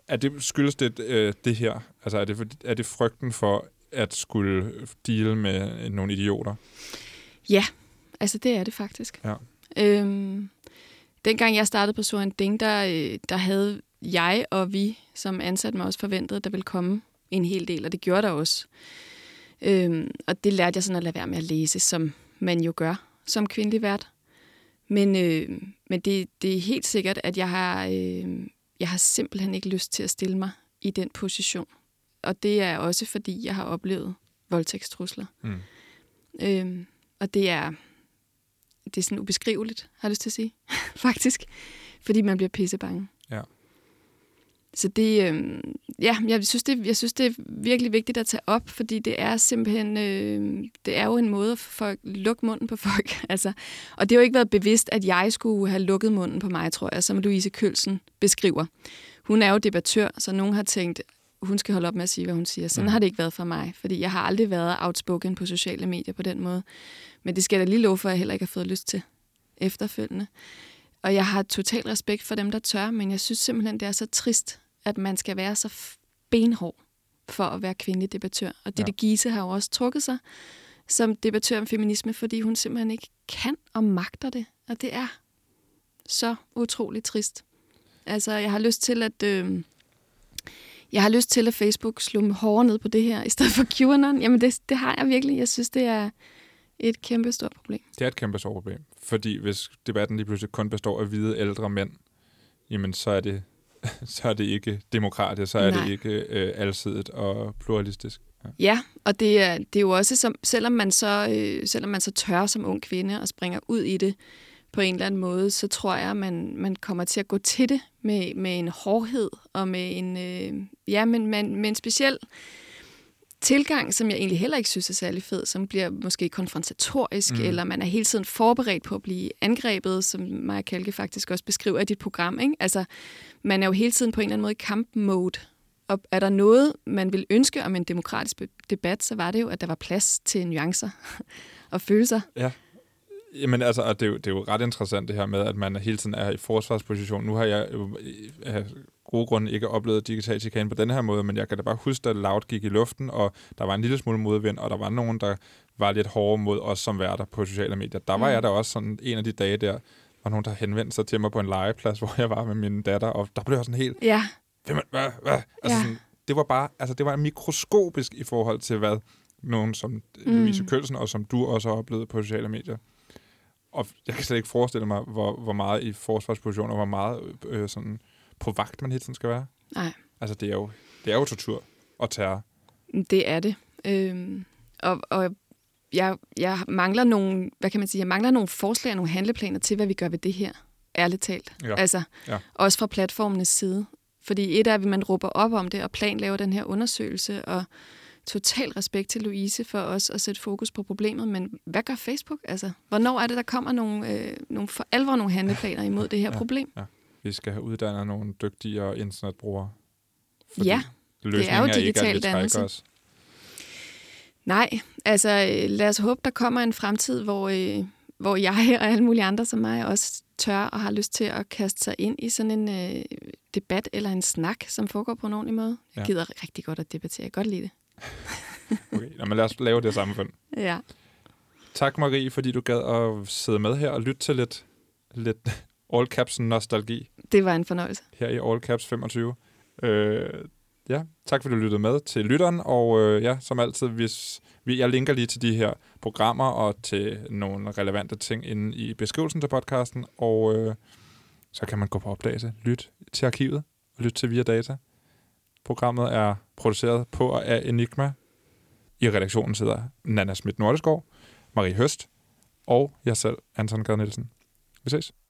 Er det, skyldes det øh, det her? Altså er det, er det frygten for at skulle deale med nogle idioter? altså det er det faktisk. Ja. Øhm, dengang jeg startede på Soren Ding, der, øh, der havde jeg og vi som ansat mig også forventet, at der ville komme en hel del, og det gjorde der også. Øhm, og det lærte jeg sådan at lade være med at læse, som man jo gør som kvindelig vært. Men, øh, men det, det er helt sikkert, at jeg har, øh, jeg har simpelthen ikke lyst til at stille mig i den position. Og det er også, fordi jeg har oplevet voldtægtstrusler. Mm. Øhm, og det er, det er sådan ubeskriveligt, har jeg lyst til at sige, faktisk. Fordi man bliver pissebange. Ja. Så det, øhm, ja, jeg synes, det, jeg synes, det er virkelig vigtigt at tage op, fordi det er simpelthen, øh, det er jo en måde for at lukke munden på folk. altså, og det har jo ikke været bevidst, at jeg skulle have lukket munden på mig, tror jeg, som Louise Kølsen beskriver. Hun er jo debattør, så nogen har tænkt, hun skal holde op med at sige, hvad hun siger. Sådan Mm. har det ikke været for mig, fordi jeg har aldrig været outspoken på sociale medier på den måde. Men det skal jeg da lige love for, at jeg heller ikke har fået lyst til efterfølgende. Og jeg har total respekt for dem, der tør, men jeg synes simpelthen, det er så trist, at man skal være så benhård for at være kvindelig debattør. Og Ditte Ja. ja. Giese har jo også trukket sig som debattør om feminisme, fordi hun simpelthen ikke kan og magter det. Og det er så utroligt trist. Altså, jeg har lyst til, at... Øh, jeg har lyst til, at Facebook slår hårdere ned på det her, i stedet for QAnon. Jamen, det, det har jeg virkelig. Jeg synes, det er et kæmpe stort problem. Det er et kæmpe stort problem. Fordi hvis debatten lige pludselig kun består af hvide ældre mænd, jamen så er det, så er det ikke demokratisk, så er Nej. det ikke øh, alsidigt og pluralistisk. Ja. Ja, og det er, det er jo også, som, selvom, man så, øh, selvom man så tør som ung kvinde og springer ud i det på en eller anden måde, så tror jeg, at man, man kommer til at gå til det med, med en hårdhed og med en, øh, ja, men, men, med en speciel tilgang, som jeg egentlig heller ikke synes er særlig fed, som bliver måske konfrontatorisk, Mm. eller man er hele tiden forberedt på at blive angrebet, som Maja Kalke faktisk også beskriver i dit program. Ikke? Altså, man er jo hele tiden på en eller anden måde i kampmode. Og er der noget, man vil ønske om en demokratisk debat, så var det jo, at der var plads til nuancer og følelser. Jamen altså, og det, er jo, det er jo ret interessant det her med, at man hele tiden er i forsvarsposition. Nu har jeg jo øh, af gode grunde ikke oplevet digital chikane på den her måde, men jeg kan da bare huske, at Loud gik i luften, og der var en lille smule modvind, og der var nogen, der var lidt hårde mod os som værter på sociale medier. Der var Mm. jeg da også sådan en af de dage der, var nogen, der henvendte sig til mig på en legeplads, hvor jeg var med min datter, og der blev jeg sådan helt, Ja, Hvem hvad, hvad? Altså, Ja. sådan, det var bare, altså det var mikroskopisk i forhold til, hvad nogen som mm. Louise Kølsen, og som du også har oplevet på sociale medier. Og jeg kan slet ikke forestille mig, hvor, hvor meget i forsvarsposition, og hvor meget øh, sådan på vagt man hele tiden skal være. nej. Altså, det er jo, det er jo tortur og terror. Det er det. Øhm, og og jeg, jeg mangler nogle, hvad kan man sige, jeg mangler nogle forslag og nogle handleplaner til, hvad vi gør ved det her. Ærligt talt. Ja. Altså, Ja. også fra platformenes side. Fordi et er, at man råber op om det, og Plan laver den her undersøgelse, og total respekt til Louise for os at sætte fokus på problemet, men hvad gør Facebook? Altså, hvornår er det, der kommer nogle, øh, nogle for alvor nogle handleplaner imod det her Ja. problem? Vi skal have uddannet nogle dygtigere internetbrugere. Ja, løsningen jo ikke, at digital vi trækker dannelse. os. Nej, altså øh, lad os håbe, der kommer en fremtid, hvor, øh, hvor jeg og alle mulige andre som mig også tør og har lyst til at kaste sig ind i sådan en øh, debat eller en snak, som foregår på en ordentlig måde. Jeg Ja. gider rigtig godt at debattere. Jeg kan godt lide det. Okay, Nå, men lad os lave det samfund. Ja. Tak, Marie, fordi du gad at sidde med her og lytte til lidt, lidt all caps nostalgi. Det var en fornøjelse. her i All Caps 25. Øh, ja, tak fordi du lyttede med til lytteren, og øh, ja, som altid, hvis vi, jeg linker lige til de her programmer og til nogle relevante ting inde i beskrivelsen til podcasten, og øh, så kan man gå på opdagelse, lytte til arkivet og lytte til Via Data. Programmet er produceret på og af Enigma. I redaktionen sidder Nana Schmidt Nordeskov, Marie Høst og jeg selv, Anton Gade Nielsen. Vi ses.